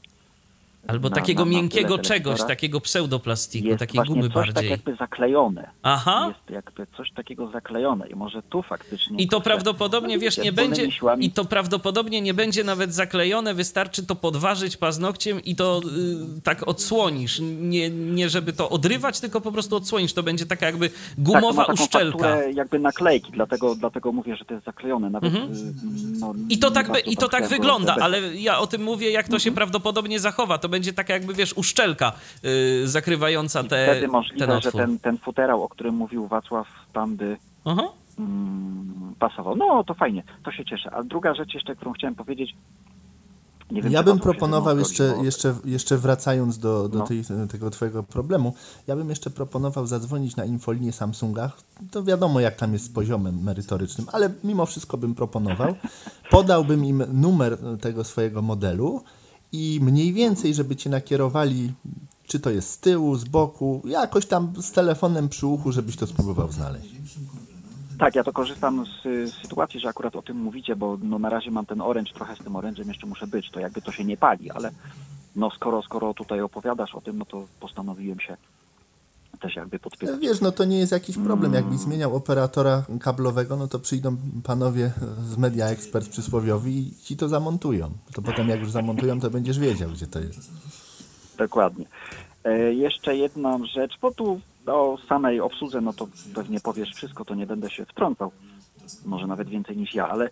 Albo na- takiego na- na miękkiego czegoś, takiego pseudoplastiku, jest takiej gumy coś tak bardziej. jakby zaklejone. Aha. Jest jakby coś takiego zaklejone i może tu faktycznie... I to prawdopodobnie, no wiesz, nie będzie. siłami- I to prawdopodobnie nie będzie nawet zaklejone, wystarczy to podważyć paznokciem i to y, tak odsłonisz. Nie, nie żeby to odrywać, tylko po prostu odsłonisz. To będzie taka jakby tak, gumowa to ma taką uszczelka. jakby naklejki, dlatego, dlatego mówię, że to jest zaklejone. Nawet, y, no, Mhm. I to tak, i to tak tego wygląda, ale ja o tym mówię, jak to Mhm. się prawdopodobnie zachowa. To będzie taka jakby, wiesz, uszczelka y, zakrywająca I te, wtedy ten możliwe, że otwór. ten, ten futerał, o którym mówił Wacław, tam by Aha. mm, pasował. No, to fajnie, to się cieszę. A druga rzecz jeszcze, którą chciałem powiedzieć, nie wiem, Ja czy bym proponował jeszcze, jeszcze, jeszcze wracając do, do No. tej, tego twojego problemu, ja bym jeszcze proponował zadzwonić na infolinię Samsunga. To wiadomo, jak tam jest z poziomem merytorycznym, ale mimo wszystko bym proponował. Podałbym im numer tego swojego modelu i mniej więcej, żeby cię nakierowali, czy to jest z tyłu, z boku, jakoś tam z telefonem przy uchu, żebyś to spróbował znaleźć. Tak, ja to korzystam z, z sytuacji, że akurat o tym mówicie, bo no, na razie mam ten oręcz, trochę z tym orężem jeszcze muszę być, to jakby to się nie pali, ale no skoro, skoro tutaj opowiadasz o tym, no to postanowiłem się też jakby podpierać. Wiesz, no to nie jest jakiś problem. Jakbyś zmieniał operatora kablowego, no to przyjdą panowie z Media Expert przysłowiowi i ci to zamontują. To potem jak już zamontują, to będziesz wiedział, gdzie to jest. Dokładnie. E, jeszcze jedna rzecz, bo tu o samej obsłudze, no to pewnie powiesz wszystko, to nie będę się wtrącał, może nawet więcej niż ja, ale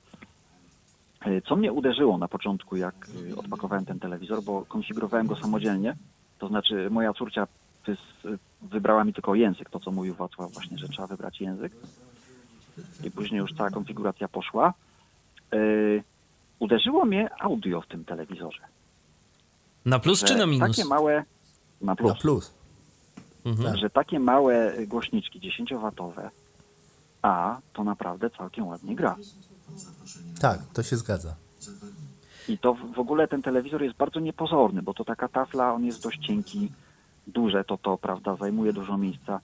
e, co mnie uderzyło na początku, jak e, odpakowałem ten telewizor, bo konfigurowałem go samodzielnie, to znaczy moja córcia wybrała mi tylko język, to co mówił Wacław właśnie, że trzeba wybrać język i później już cała konfiguracja poszła. E, Uderzyło mnie audio w tym telewizorze. Na plus czy na minus? Takie małe, na plus. Na plus. Tak. że takie małe głośniczki 10-watowe, a to naprawdę całkiem ładnie gra. Tak, to się zgadza. I to w w ogóle ten telewizor jest bardzo niepozorny, bo to taka tafla, on jest dość cienki, duże to to, prawda, zajmuje dużo miejsca,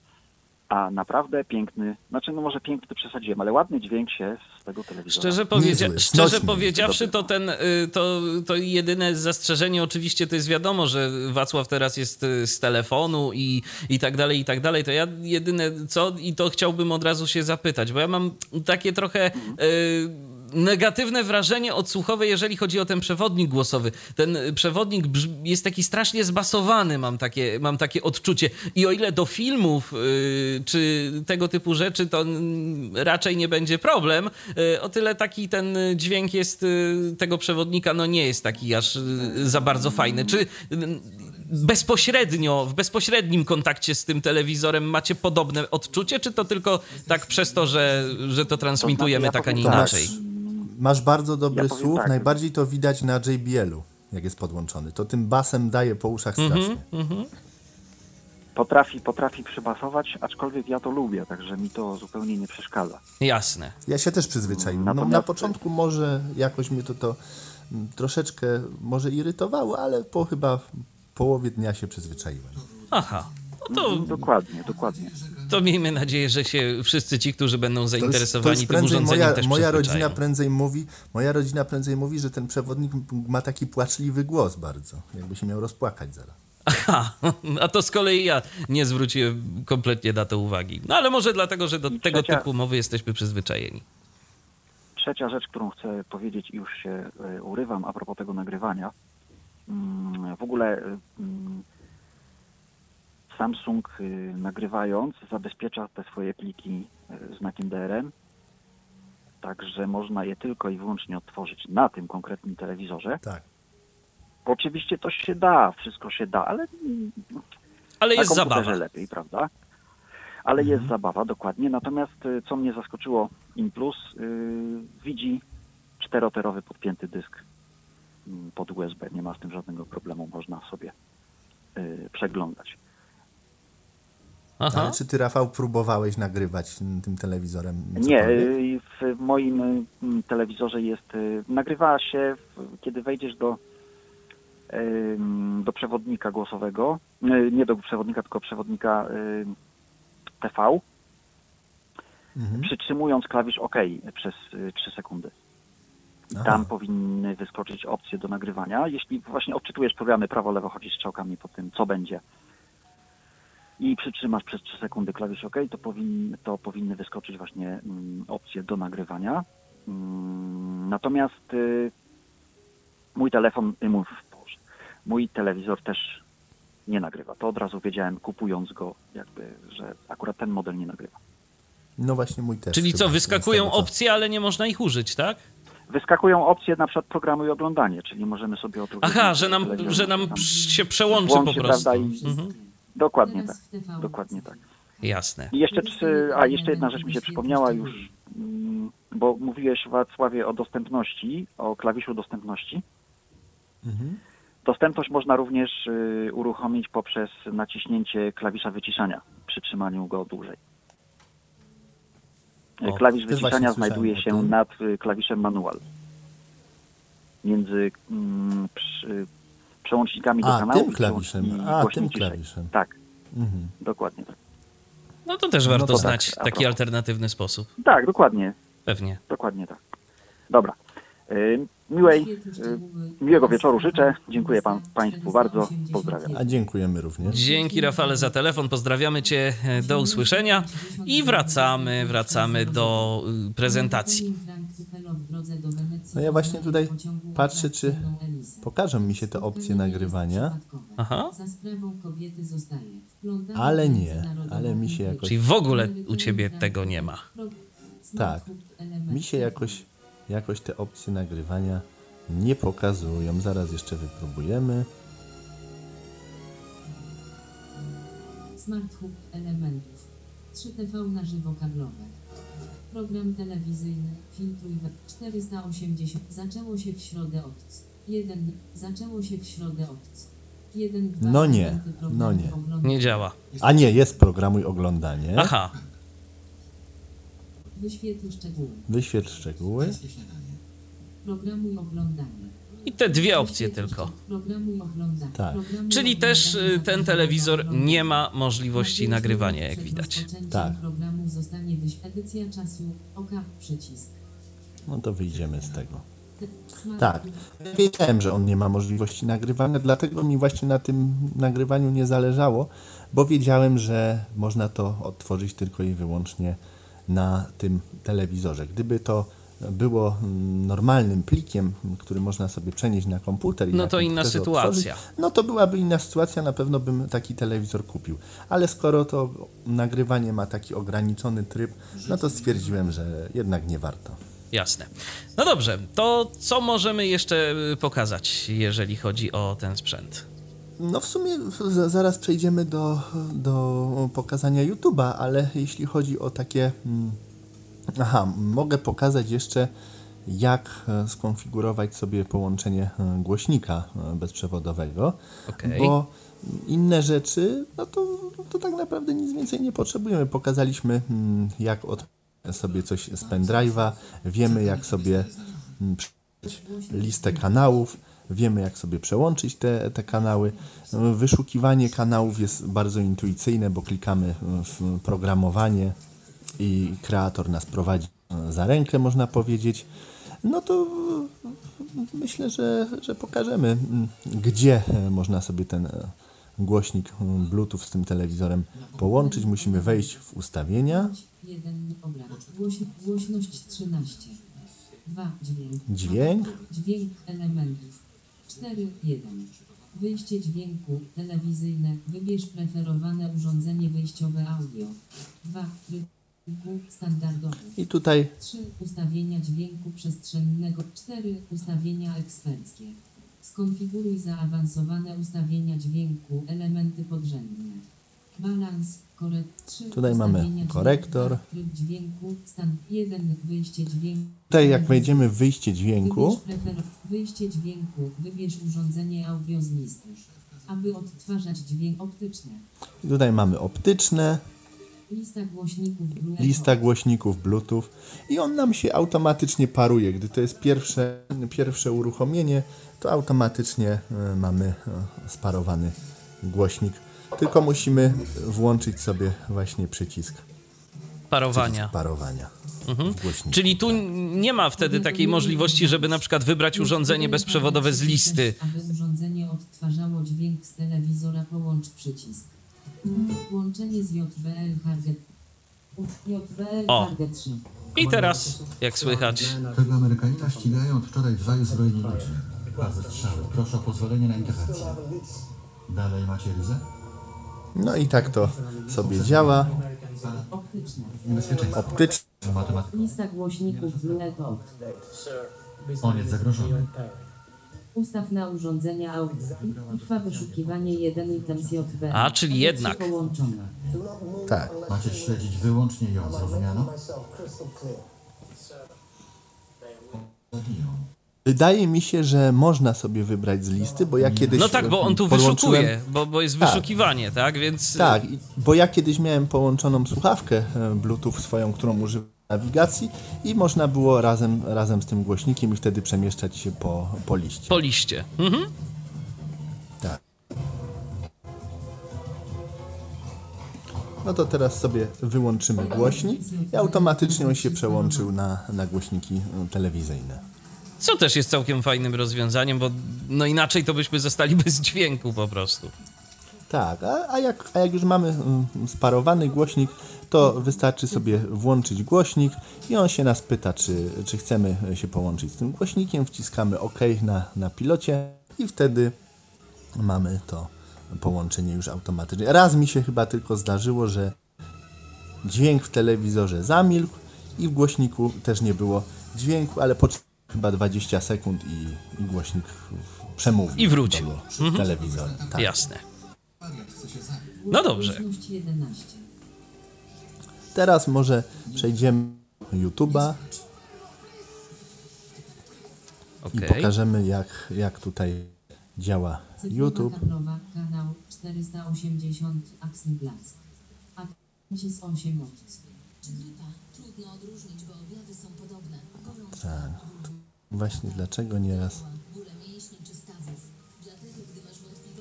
a naprawdę piękny, znaczy no może piękny to przesadziłem, ale ładny dźwięk się z tego telewizora. Szczerze, powiedzia- Niezły, szczerze powiedziawszy, to ten, y, to, to jedyne zastrzeżenie oczywiście to jest wiadomo, że Wacław teraz jest y, z telefonu i, i tak dalej, i tak dalej. To ja jedyne co, i to chciałbym od razu się zapytać, bo ja mam takie trochę y, negatywne wrażenie odsłuchowe, jeżeli chodzi o ten przewodnik głosowy. Ten y, przewodnik jest taki strasznie zbasowany, mam takie, mam takie odczucie. I o ile do filmów y, czy tego typu rzeczy, to raczej nie będzie problem, y, o tyle taki ten dźwięk jest tego przewodnika, no nie jest taki aż za bardzo fajny. Czy bezpośrednio, w bezpośrednim kontakcie z tym telewizorem macie podobne odczucie, czy to tylko tak przez to, że, że to transmitujemy tak, a nie tak. inaczej? Masz bardzo dobry Ja słuch, tak. najbardziej to widać na JBL-u, jak jest podłączony. To tym basem daje po uszach strasznie. Potrafi, potrafi przybasować, aczkolwiek ja to lubię, także mi to zupełnie nie przeszkadza. Jasne. Ja się też przyzwyczaiłem. No, Natomiast- na początku może jakoś mnie to, to mm, troszeczkę może irytowało, ale po chyba połowie dnia się przyzwyczaiłem. Aha. No to, Dokładnie, dokładnie. to miejmy nadzieję, że się wszyscy ci, którzy będą To już, to zainteresowani już tym urządzeniem moja, też moja rodzina prędzej mówi, moja rodzina prędzej mówi, że ten przewodnik ma taki płaczliwy głos bardzo, jakby się miał rozpłakać zaraz. Aha, a to z kolei ja nie zwróciłem kompletnie na to uwagi. No ale może dlatego, że do I tego trzecia- typu mowy jesteśmy przyzwyczajeni. Trzecia rzecz, którą chcę powiedzieć i już się e, urywam a propos tego nagrywania. Mm, W ogóle e, mm, Samsung y, nagrywając zabezpiecza te swoje pliki e, znakiem DRM, także można je tylko i wyłącznie odtworzyć na tym konkretnym telewizorze. Tak. Oczywiście to się da, wszystko się da, ale mm, Ale jest zabawa. lepiej, prawda? Ale jest zabawa, dokładnie. Natomiast y, co mnie zaskoczyło, Implus yy, widzi czteroterowy podpięty dysk mm, pod USB. Nie ma z tym żadnego problemu, można sobie yy, przeglądać. Aha. Ale czy ty, Rafał, próbowałeś nagrywać tym, telewizorem? Nie, yy, w moim yy, telewizorze jest, yy, nagrywa się, kiedy wejdziesz do, do przewodnika głosowego, yy, nie do przewodnika, tylko przewodnika TV, Mhm. przytrzymując klawisz OK przez y, 3 sekundy. I Aha. tam powinny wyskoczyć opcje do nagrywania. Jeśli właśnie odczytujesz programy prawo-lewo, chodzisz strzałkami po tym, co będzie i przytrzymasz przez 3 sekundy klawisz OK, to, powin, to powinny wyskoczyć właśnie mm, opcje do nagrywania. Mm, natomiast y, mój telefon, y, mój, Boże, mój telewizor też nie nagrywa. To od razu wiedziałem, kupując go, jakby, że akurat ten model nie nagrywa. No właśnie mój też. Czyli co, wyskakują tego, co- opcje, ale nie można ich użyć, tak? Wyskakują opcje na przykład programu i oglądanie, czyli możemy sobie o drugim Aha, że nam, że nam się przełączy po włączy, prostu. prawda, i- Mhm. Dokładnie tak. Dokładnie tak. Jasne. I jeszcze, trzy, a jeszcze jedna rzecz mi się przypomniała już, mm, bo mówiłeś Wacławie o dostępności, o klawiszu dostępności. Mhm. Dostępność można również y, uruchomić poprzez naciśnięcie klawisza wyciszania, przytrzymaniu go dłużej. O, Klawisz wyciszania znajduje się nad y, klawiszem manual. Między mm, przy, przełącznikami do A, kanału tym klawiszem. A, tym klawiszem. Tak, Mhm. dokładnie tak. No to też warto to tak, znać a taki alternatywny sposób. Tak, dokładnie, Pewnie. dokładnie tak. Dobra. Y, Miłej, y, miłego wieczoru życzę. Dziękuję pan, Państwu bardzo. Pozdrawiam. A dziękujemy również. Dzięki Rafale za telefon, pozdrawiamy Cię, e, do usłyszenia i wracamy, wracamy do y, prezentacji. No ja właśnie tutaj patrzę, czy pokażą mi się te opcje nagrywania, Aha. Za sprawą kobiety zostaje wplątana ale nie, ale mi się jakoś, Czyli w ogóle u Ciebie tego nie ma. Tak. mi się jakoś, jakoś te opcje nagrywania nie pokazują. Zaraz jeszcze wypróbujemy. Smart Hub elementów. 3TV na żywo kablowe. Program telewizyjny. Filtruj we 480. Zaczęło się w środę odc. 1. Zaczęło się w środę odc. Jeden, dwa, No nie, no nie. Nie działa. A nie, jest programuj oglądanie. Aha, Wyświetl szczegóły. Wyświetl szczegóły. Programuj oglądanie. i te dwie opcje tylko. Programuj oglądanie. Tak. Programuj Czyli też oglądanie y, ten telewizor nie ma możliwości nagrywania, jak przed widać. rozpoczęciem Tak. programu zostanie wyś edycja czasu. Oka przycisk. No to wyjdziemy z tego. Tak. Wiedziałem, że on nie ma możliwości nagrywania, dlatego mi właśnie na tym nagrywaniu nie zależało, bo wiedziałem, że można to odtworzyć tylko i wyłącznie na tym telewizorze. Gdyby to było mm, normalnym plikiem, który można sobie przenieść na komputer i No na to inna sytuacja. No to byłaby inna sytuacja, na pewno bym taki telewizor kupił. Ale skoro to nagrywanie ma taki ograniczony tryb, no to stwierdziłem, że jednak nie warto. Jasne. No dobrze, to co możemy jeszcze y, pokazać, jeżeli chodzi o ten sprzęt? No w sumie zaraz przejdziemy do, do pokazania YouTube'a, ale jeśli chodzi o takie... mm, Aha, mogę pokazać jeszcze jak e, skonfigurować sobie połączenie e, głośnika e, bezprzewodowego, Okej. bo inne rzeczy, no to, to tak naprawdę nic więcej nie potrzebujemy. Pokazaliśmy mm, jak od sobie coś z pendrive'a, wiemy jak sobie mm, listę kanałów, wiemy jak sobie przełączyć te, te kanały. Wyszukiwanie kanałów jest bardzo intuicyjne, bo klikamy w programowanie i kreator nas prowadzi za rękę, można powiedzieć. No to myślę, że, że pokażemy, gdzie można sobie ten głośnik Bluetooth z tym telewizorem połączyć. Musimy wejść w ustawienia. 1 obraz. Głoś, głośność 13. 2 dźwięk. Dźwięk. Dźwięk elementów. 4 1. Wyjście dźwięku telewizyjne. Wybierz preferowane urządzenie wyjściowe audio. 2 tryb standardowy. I tutaj 3 ustawienia dźwięku przestrzennego. 4 ustawienia eksperckie. Skonfiguruj zaawansowane ustawienia dźwięku, elementy podrzędne. Balans, korekt 3. Tutaj mamy korektor. dźwięku, dźwięku, stan 1, wyjście dźwięku. Tutaj jak wejdziemy w wyjście dźwięku, Wybierz. Wyjście dźwięku, wybierz urządzenie audio z listy. Aby odtwarzać dźwięk optyczny. i tutaj mamy optyczne, Lista głośników Bluetooth. lista głośników Bluetooth i on nam się automatycznie paruje. Gdy to jest pierwsze, pierwsze uruchomienie, to automatycznie e, mamy e, sparowany głośnik. Tylko musimy włączyć sobie właśnie przycisk, Parowania. przycisk parowania. głośnika. Czyli tu nie ma wtedy takiej możliwości, żeby na przykład wybrać urządzenie bezprzewodowe z listy. Aby urządzenie odtwarzało dźwięk z telewizora, połącz przycisk. Łączenie z JBL Harget. JBL O. Harget 3. I teraz, jak słychać, Tego Amerykanina ścigają od wczoraj dwaj uzbrojeni ludzie. Dwa zestrzały. Proszę o pozwolenie na interwencję. Dalej macie ryzę? No i tak to sobie działa. Optyczne. Niebezpieczeństwo. Optyczne. Matematyka. Lista głośników Bluetooth. On jest zagrożony. Ustaw na urządzenia audio. Trwa wyszukiwanie 1 items JBL. A, czyli jednak. Połączone. Tak. Macie śledzić wyłącznie ją, zrozumiano? Wydaje mi się, że można sobie wybrać z listy, bo ja kiedyś. no tak, bo on tu podłączyłem- wyszukuje, bo, bo jest Tak. wyszukiwanie, tak? Więc Tak, bo ja kiedyś miałem połączoną słuchawkę e, Bluetooth swoją, którą używam nawigacji i można było razem, razem z tym głośnikiem i wtedy przemieszczać się po, po liście. po liście. Mhm. Tak. No to teraz sobie wyłączymy głośnik i automatycznie on się przełączył na, na głośniki telewizyjne. Co też jest całkiem fajnym rozwiązaniem, bo no inaczej to byśmy zostali bez dźwięku po prostu. Tak, a, a, jak, a jak już mamy mm, sparowany głośnik, to wystarczy sobie włączyć głośnik i on się nas pyta, czy, czy chcemy się połączyć z tym głośnikiem. Wciskamy OK na, na pilocie i wtedy mamy to połączenie już automatycznie. Raz mi się chyba tylko zdarzyło, że dźwięk w telewizorze zamilkł i w głośniku też nie było dźwięku, ale po chyba 20 sekund i, i głośnik przemówił. I wrócił. do telewizora. Tak. Jasne. No dobrze. Głośność 11. Teraz może przejdziemy do YouTube'a i pokażemy jak, jak tutaj działa YouTube. kanał 480 Axenplatz. Akcis 8 opcji. Trudno odróżnić, bo objawy są podobne. Gorączka, Tak. Właśnie dlaczego nieraz.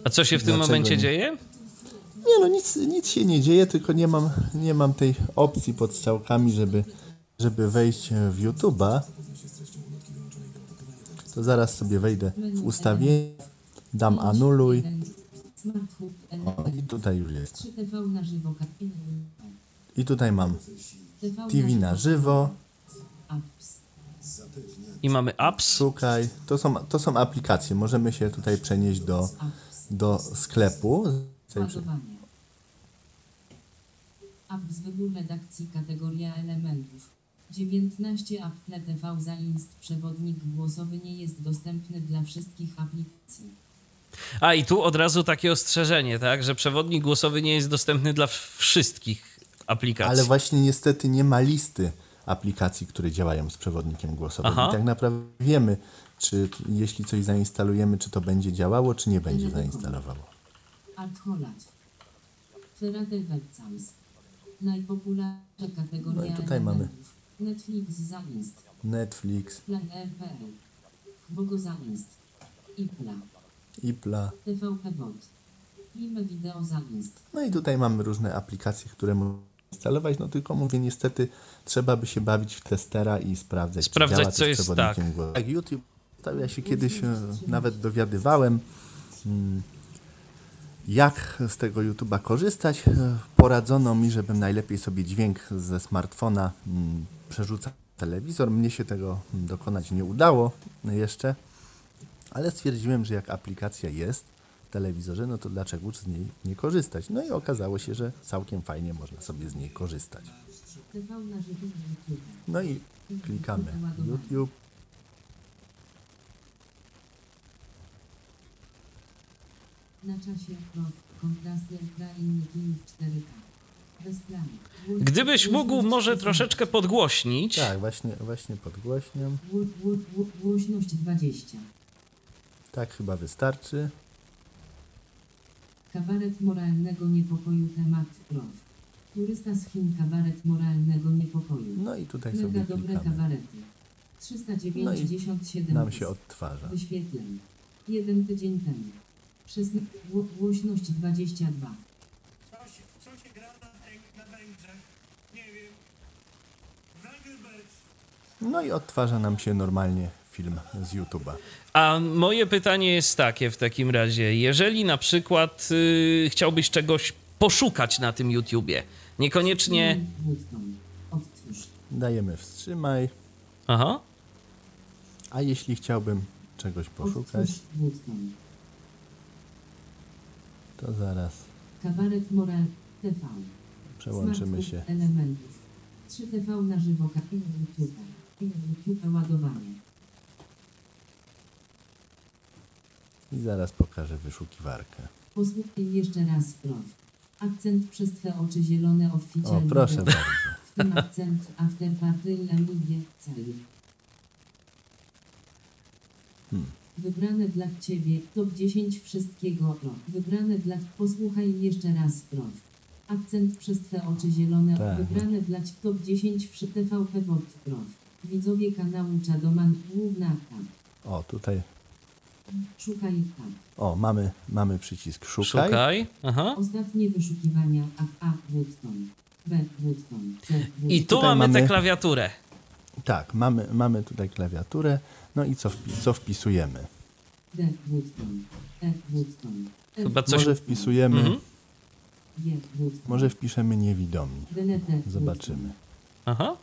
A co się w tym Dlaczego momencie nie? dzieje? Nie no, nic, nic się nie dzieje, tylko nie mam, nie mam tej opcji pod strzałkami, żeby, żeby wejść w YouTube'a. To zaraz sobie wejdę w ustawienie, dam anuluj. O, i tutaj już jest. 3TV na żywo. I tutaj mam TV na żywo. I mamy apps. szukaj. To są, to są aplikacje. Możemy się tutaj przenieść do. Do sklepu. Apps wybór redakcji kategoria elementów. 19 Apple TV Zainst przewodnik głosowy nie jest dostępny dla wszystkich aplikacji. A i tu od razu takie ostrzeżenie, tak, że przewodnik głosowy nie jest dostępny dla wszystkich aplikacji. Ale właśnie niestety nie ma listy aplikacji, które działają z przewodnikiem głosowym. Aha. I tak naprawdę wiemy, czy jeśli coś zainstalujemy, czy to będzie działało, czy nie będzie zainstalowało. Najpopularniejsza kategoria No i tutaj mamy. Netflix Zainst. Netflix, Player.pl. Bogo Zainst. Ipla. Ipla. TVP Wod. Video Zainst. No i tutaj mamy różne aplikacje, które możemy instalować. No tylko mówię, niestety trzeba by się bawić w testera i sprawdzać, Sprawdzać, czy działa co jest przewodnikiem tak. głosowym. Tak, YouTube. To ja się kiedyś e, nawet dowiadywałem, mm, jak z tego YouTube'a korzystać. E, Poradzono mi, żebym najlepiej sobie dźwięk ze smartfona mm, przerzucał na telewizor. Mnie się tego mm, dokonać nie udało jeszcze, ale stwierdziłem, że jak aplikacja jest w telewizorze, no to dlaczego z niej nie korzystać? No i okazało się, że całkiem fajnie można sobie z niej korzystać. No i klikamy YouTube. Na czasie prof. Kontrasty ekra inny film w 4K. Bez planu. Głos- Gdybyś mógł głośność może troszeczkę podgłośnić. Tak, właśnie, właśnie podgłośniam. Głośność 20. Tak chyba wystarczy. Kabaret moralnego niepokoju temat prof. Turysta z Chin kabaret moralnego niepokoju. No i tutaj Mega sobie dobre klikamy. kabarety. 397 Nam się odtwarza. wyświetleń. Jeden tydzień temu. Przez gło- głośność 22. Coś, co się gra na, na Węgrzech? Nie wiem. No i odtwarza nam się normalnie film z YouTube'a. A moje pytanie jest takie w takim razie. Jeżeli na przykład y, chciałbyś czegoś poszukać na tym YouTubie, niekoniecznie. Dajemy wstrzymaj. Aha. A jeśli chciałbym czegoś poszukać, Odtwórz. To zaraz Kabaret moral TV. przełączymy się. Elementów. 3TV na żywo. Kapin YouTube. Pin YouTube ładowanie. I zaraz pokażę wyszukiwarkę. Posłuchaj jeszcze raz prof. Akcent przez twe oczy zielone O, oficjalnie. proszę był. bardzo. W tym akcent after party Amigie cel. Hmm. Wybrane dla ciebie top 10 wszystkiego pro. Wybrane dla posłuchaj jeszcze raz prof. Akcent przez twe oczy zielone. Tak. Wybrane dla ci- top 10 przy TVP WOD prof. Widzowie kanału Czadoman główna tab. O, tutaj. Szukaj tab. O, mamy, mamy przycisk szukaj. Szukaj. Aha. Ostatnie wyszukiwania A. A. Woodton. B. Woodton. C. Woodton. I tu Tutaj mamy, tę mamy- klawiaturę. Tak, mamy, mamy tutaj klawiaturę. No i co, wpi- co wpisujemy? Chyba coś. Może wpisujemy, Mhm. Może wpiszemy niewidomi. Zobaczymy. Aha.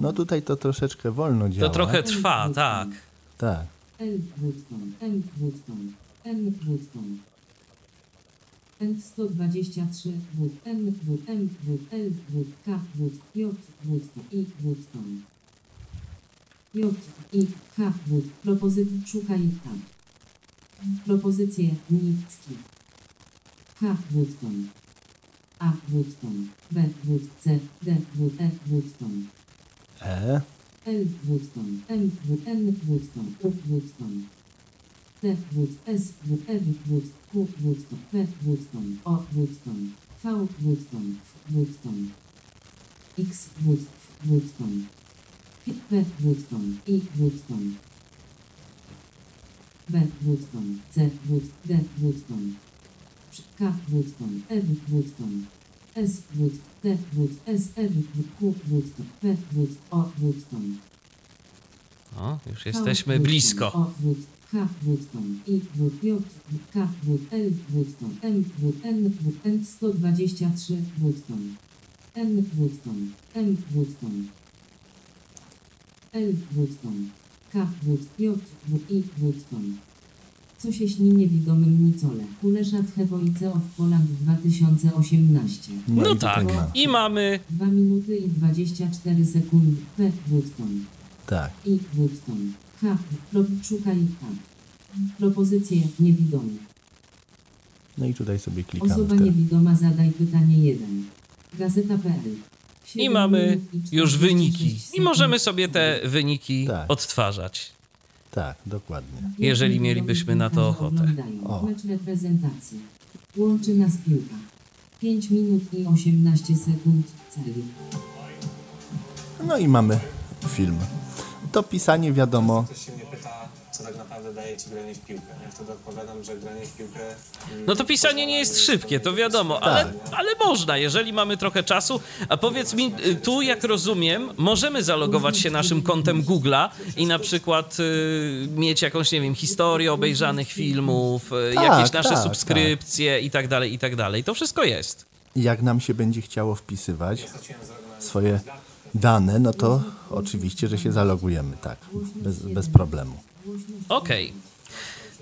No tutaj to troszeczkę wolno działa. To trochę trwa, tak. Tak. L. Woodton. M. Woodton. N. Woodton. N 123 Wood N Wood M Wood L Wood K Wood J Wood I Woodton J I K Wood Propozyt szukaj tam Propozycje Nicki H Woodton A Woodton B Wood C D Wood E Woodton E. L Woodton, M W N Woodton, U Woodton. T Wood, S W R Wood, Q Woodton, P Woodton, O Woodton, V Woodton, F Woodton. X Wood, F Woodton. P Woodton, I Woodton. B Woodton, C Wood, D Woodton. K Woodton, R Woodton. S Wood, T Wood, S R Q Woodton, P Wood, O Woodton. O, już jesteśmy blisko. O Wood, H Woodton, I Wood, J K Wood, L Woodton, M Wood, N Wood, N 123 Woodton. N Woodton, M Woodton. L Woodton, K Wood, J Wood, I Woodton. Co się śni niewidomym Nicole. Kuleszat Hewoice of Poland 2018. No i tak. I mamy 2 minuty i 24 sekundy. P. Woodton. Tak. I. Woodton. Pro, szukaj H. Propozycje niewidomy. No i tutaj sobie klikamy Osoba niewidoma zadaj pytanie 1. Gazeta.pl. i mamy już wyniki. I możemy sobie te wyniki Tak. odtwarzać. Tak, dokładnie. jeżeli mielibyśmy na to ochotę. O. Mecz reprezentacji. Łączy nas piłka. 5 minut i 18 sekund. Cel. No i mamy film. To pisanie wiadomo, Ktoś się mnie pyta, co tak naprawdę daje ci granie w piłkę. Ja wtedy odpowiadam, że granie w piłkę... mm, No to pisanie nie jest szybkie, to wiadomo, ale, Tak. ale można, jeżeli mamy trochę czasu. A powiedz mi, y, tu jak rozumiem, możemy zalogować się naszym kontem Google'a i na przykład y, mieć jakąś, nie wiem, historię obejrzanych filmów, y, Tak, jakieś nasze tak, subskrypcje i tak dalej, i tak dalej. To wszystko jest. jak nam się będzie chciało wpisywać swoje dane, no to oczywiście, że się zalogujemy, tak, bez, bez problemu. Okej.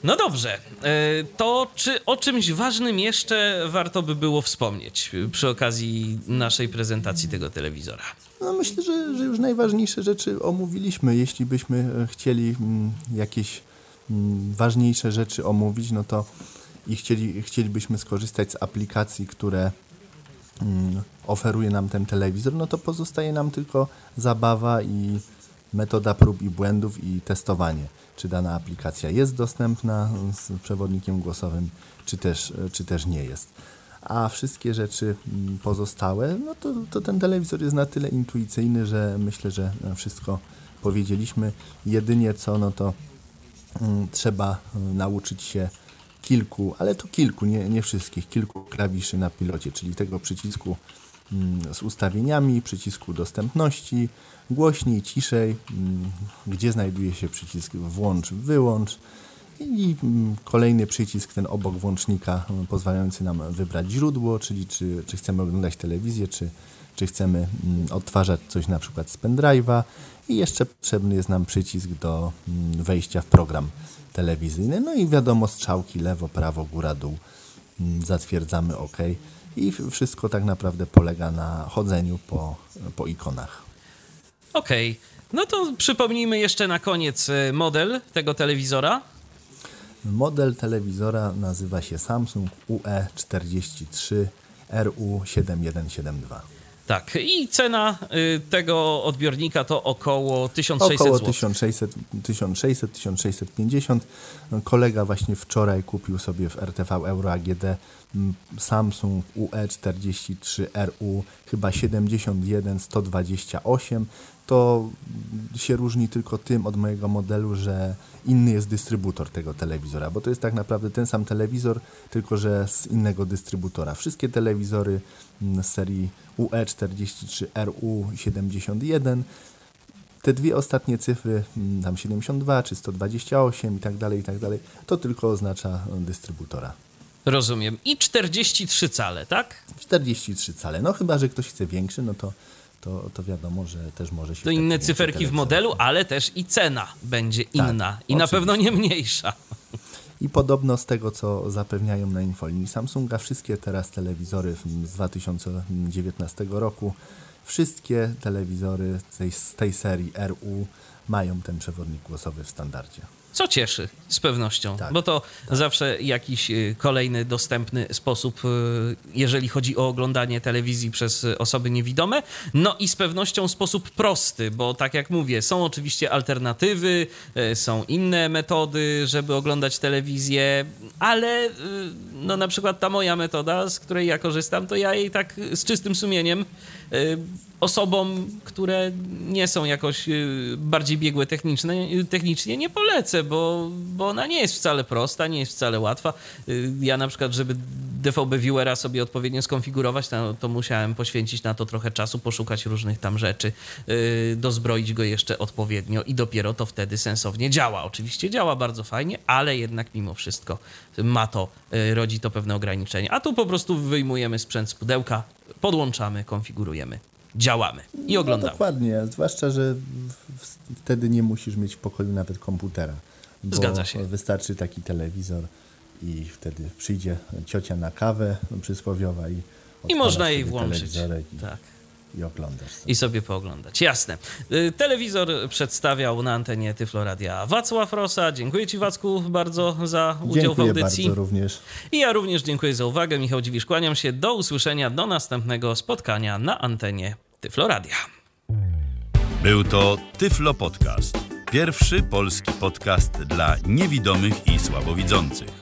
No dobrze, y, to czy o czymś ważnym jeszcze warto by było wspomnieć przy okazji naszej prezentacji tego telewizora? No myślę, że, że już najważniejsze rzeczy omówiliśmy. Jeśli byśmy e, chcieli mm, jakieś mm, ważniejsze rzeczy omówić, no to i chcieli, chcielibyśmy skorzystać z aplikacji, które mm, oferuje nam ten telewizor, no to pozostaje nam tylko zabawa i metoda prób i błędów i testowanie, czy dana aplikacja jest dostępna z przewodnikiem głosowym, czy też, czy też nie jest. A wszystkie rzeczy mm, pozostałe, no to, to ten telewizor jest na tyle intuicyjny, że myślę, że wszystko powiedzieliśmy. Jedynie co, no to mm, trzeba y, nauczyć się kilku, ale to kilku, nie, nie wszystkich, kilku klawiszy na pilocie, czyli tego przycisku mm, z ustawieniami, przycisku dostępności, głośniej, ciszej, mm, gdzie znajduje się przycisk włącz, wyłącz i mm, kolejny przycisk, ten obok włącznika, mm, pozwalający nam wybrać źródło, czyli czy, czy chcemy oglądać telewizję, czy, czy chcemy mm, odtwarzać coś na przykład z pendrive'a i jeszcze potrzebny jest nam przycisk do mm, wejścia w program telewizyjny. No i wiadomo strzałki lewo, prawo, góra, dół. Mm, Zatwierdzamy OK. I wszystko tak naprawdę polega na chodzeniu po, po ikonach. Okej, no to przypomnijmy jeszcze na koniec y, model tego telewizora. Model telewizora nazywa się Samsung E UE43 RU7172. Tak, i cena y, tego odbiornika to około 1600 Około zł. 1600, 1600, 1650. Kolega właśnie wczoraj kupił sobie w RTV Euro AGD mm, Samsung E UE43RU chyba 71 128. To się różni tylko tym od mojego modelu, że inny jest dystrybutor tego telewizora, bo to jest tak naprawdę ten sam telewizor, tylko że z innego dystrybutora. Wszystkie telewizory serii E UE43RU71 te dwie ostatnie cyfry, mm, tam 72 czy 128 i tak dalej, i tak dalej, to tylko oznacza e, dystrybutora. Rozumiem. I 43 cale, tak? 43 cale. No chyba, że ktoś chce większy, no to, to, to wiadomo, że też może się... To inne cyferki w modelu, ale też i cena będzie inna. I na oczywiście. pewno nie mniejsza. I podobno z tego, co zapewniają na infolinii Samsunga, wszystkie teraz telewizory z 2019 roku, wszystkie telewizory tej, z tej serii RU mają ten przewodnik głosowy w standardzie. Co cieszy z pewnością, Tak, bo to zawsze jakiś y, kolejny dostępny sposób, y, jeżeli chodzi o oglądanie telewizji przez osoby niewidome. No i z pewnością sposób prosty, bo tak jak mówię, są oczywiście alternatywy, y, są inne metody, żeby oglądać telewizję, ale no na przykład ta moja metoda, z której ja korzystam, to ja jej tak z czystym sumieniem osobom, które nie są jakoś y, bardziej biegłe techniczne, y, technicznie nie polecę, bo, bo ona nie jest wcale prosta, nie jest wcale łatwa. Y, Ja na przykład, żeby DVB Viewera sobie odpowiednio skonfigurować, to, to musiałem poświęcić na to trochę czasu, poszukać różnych tam rzeczy, y, dozbroić go jeszcze odpowiednio i dopiero to wtedy sensownie działa. Oczywiście działa bardzo fajnie, ale jednak mimo wszystko ma to, y, rodzi to pewne ograniczenia. A tu po prostu wyjmujemy sprzęt z pudełka, podłączamy, konfigurujemy, działamy i No oglądamy. dokładnie, zwłaszcza, że wtedy nie musisz mieć w pokoju nawet komputera. Bo Zgadza się. Wystarczy taki telewizor i wtedy przyjdzie ciocia na kawę przysłowiowa i I można jej włączyć. I, Tak. i oglądasz sobie. I sobie pooglądać. Jasne. Y, Telewizor przedstawiał na antenie Tyfloradia Wacław Rosa. Dziękuję Ci, Wacku, bardzo za udział Dziękuję w audycji. bardzo również. I ja również dziękuję za uwagę. Michał Dziwisz, kłaniam się. Do usłyszenia, do następnego spotkania na antenie Tyfloradia. Był to Tyflo Podcast. Pierwszy polski podcast dla niewidomych i słabowidzących.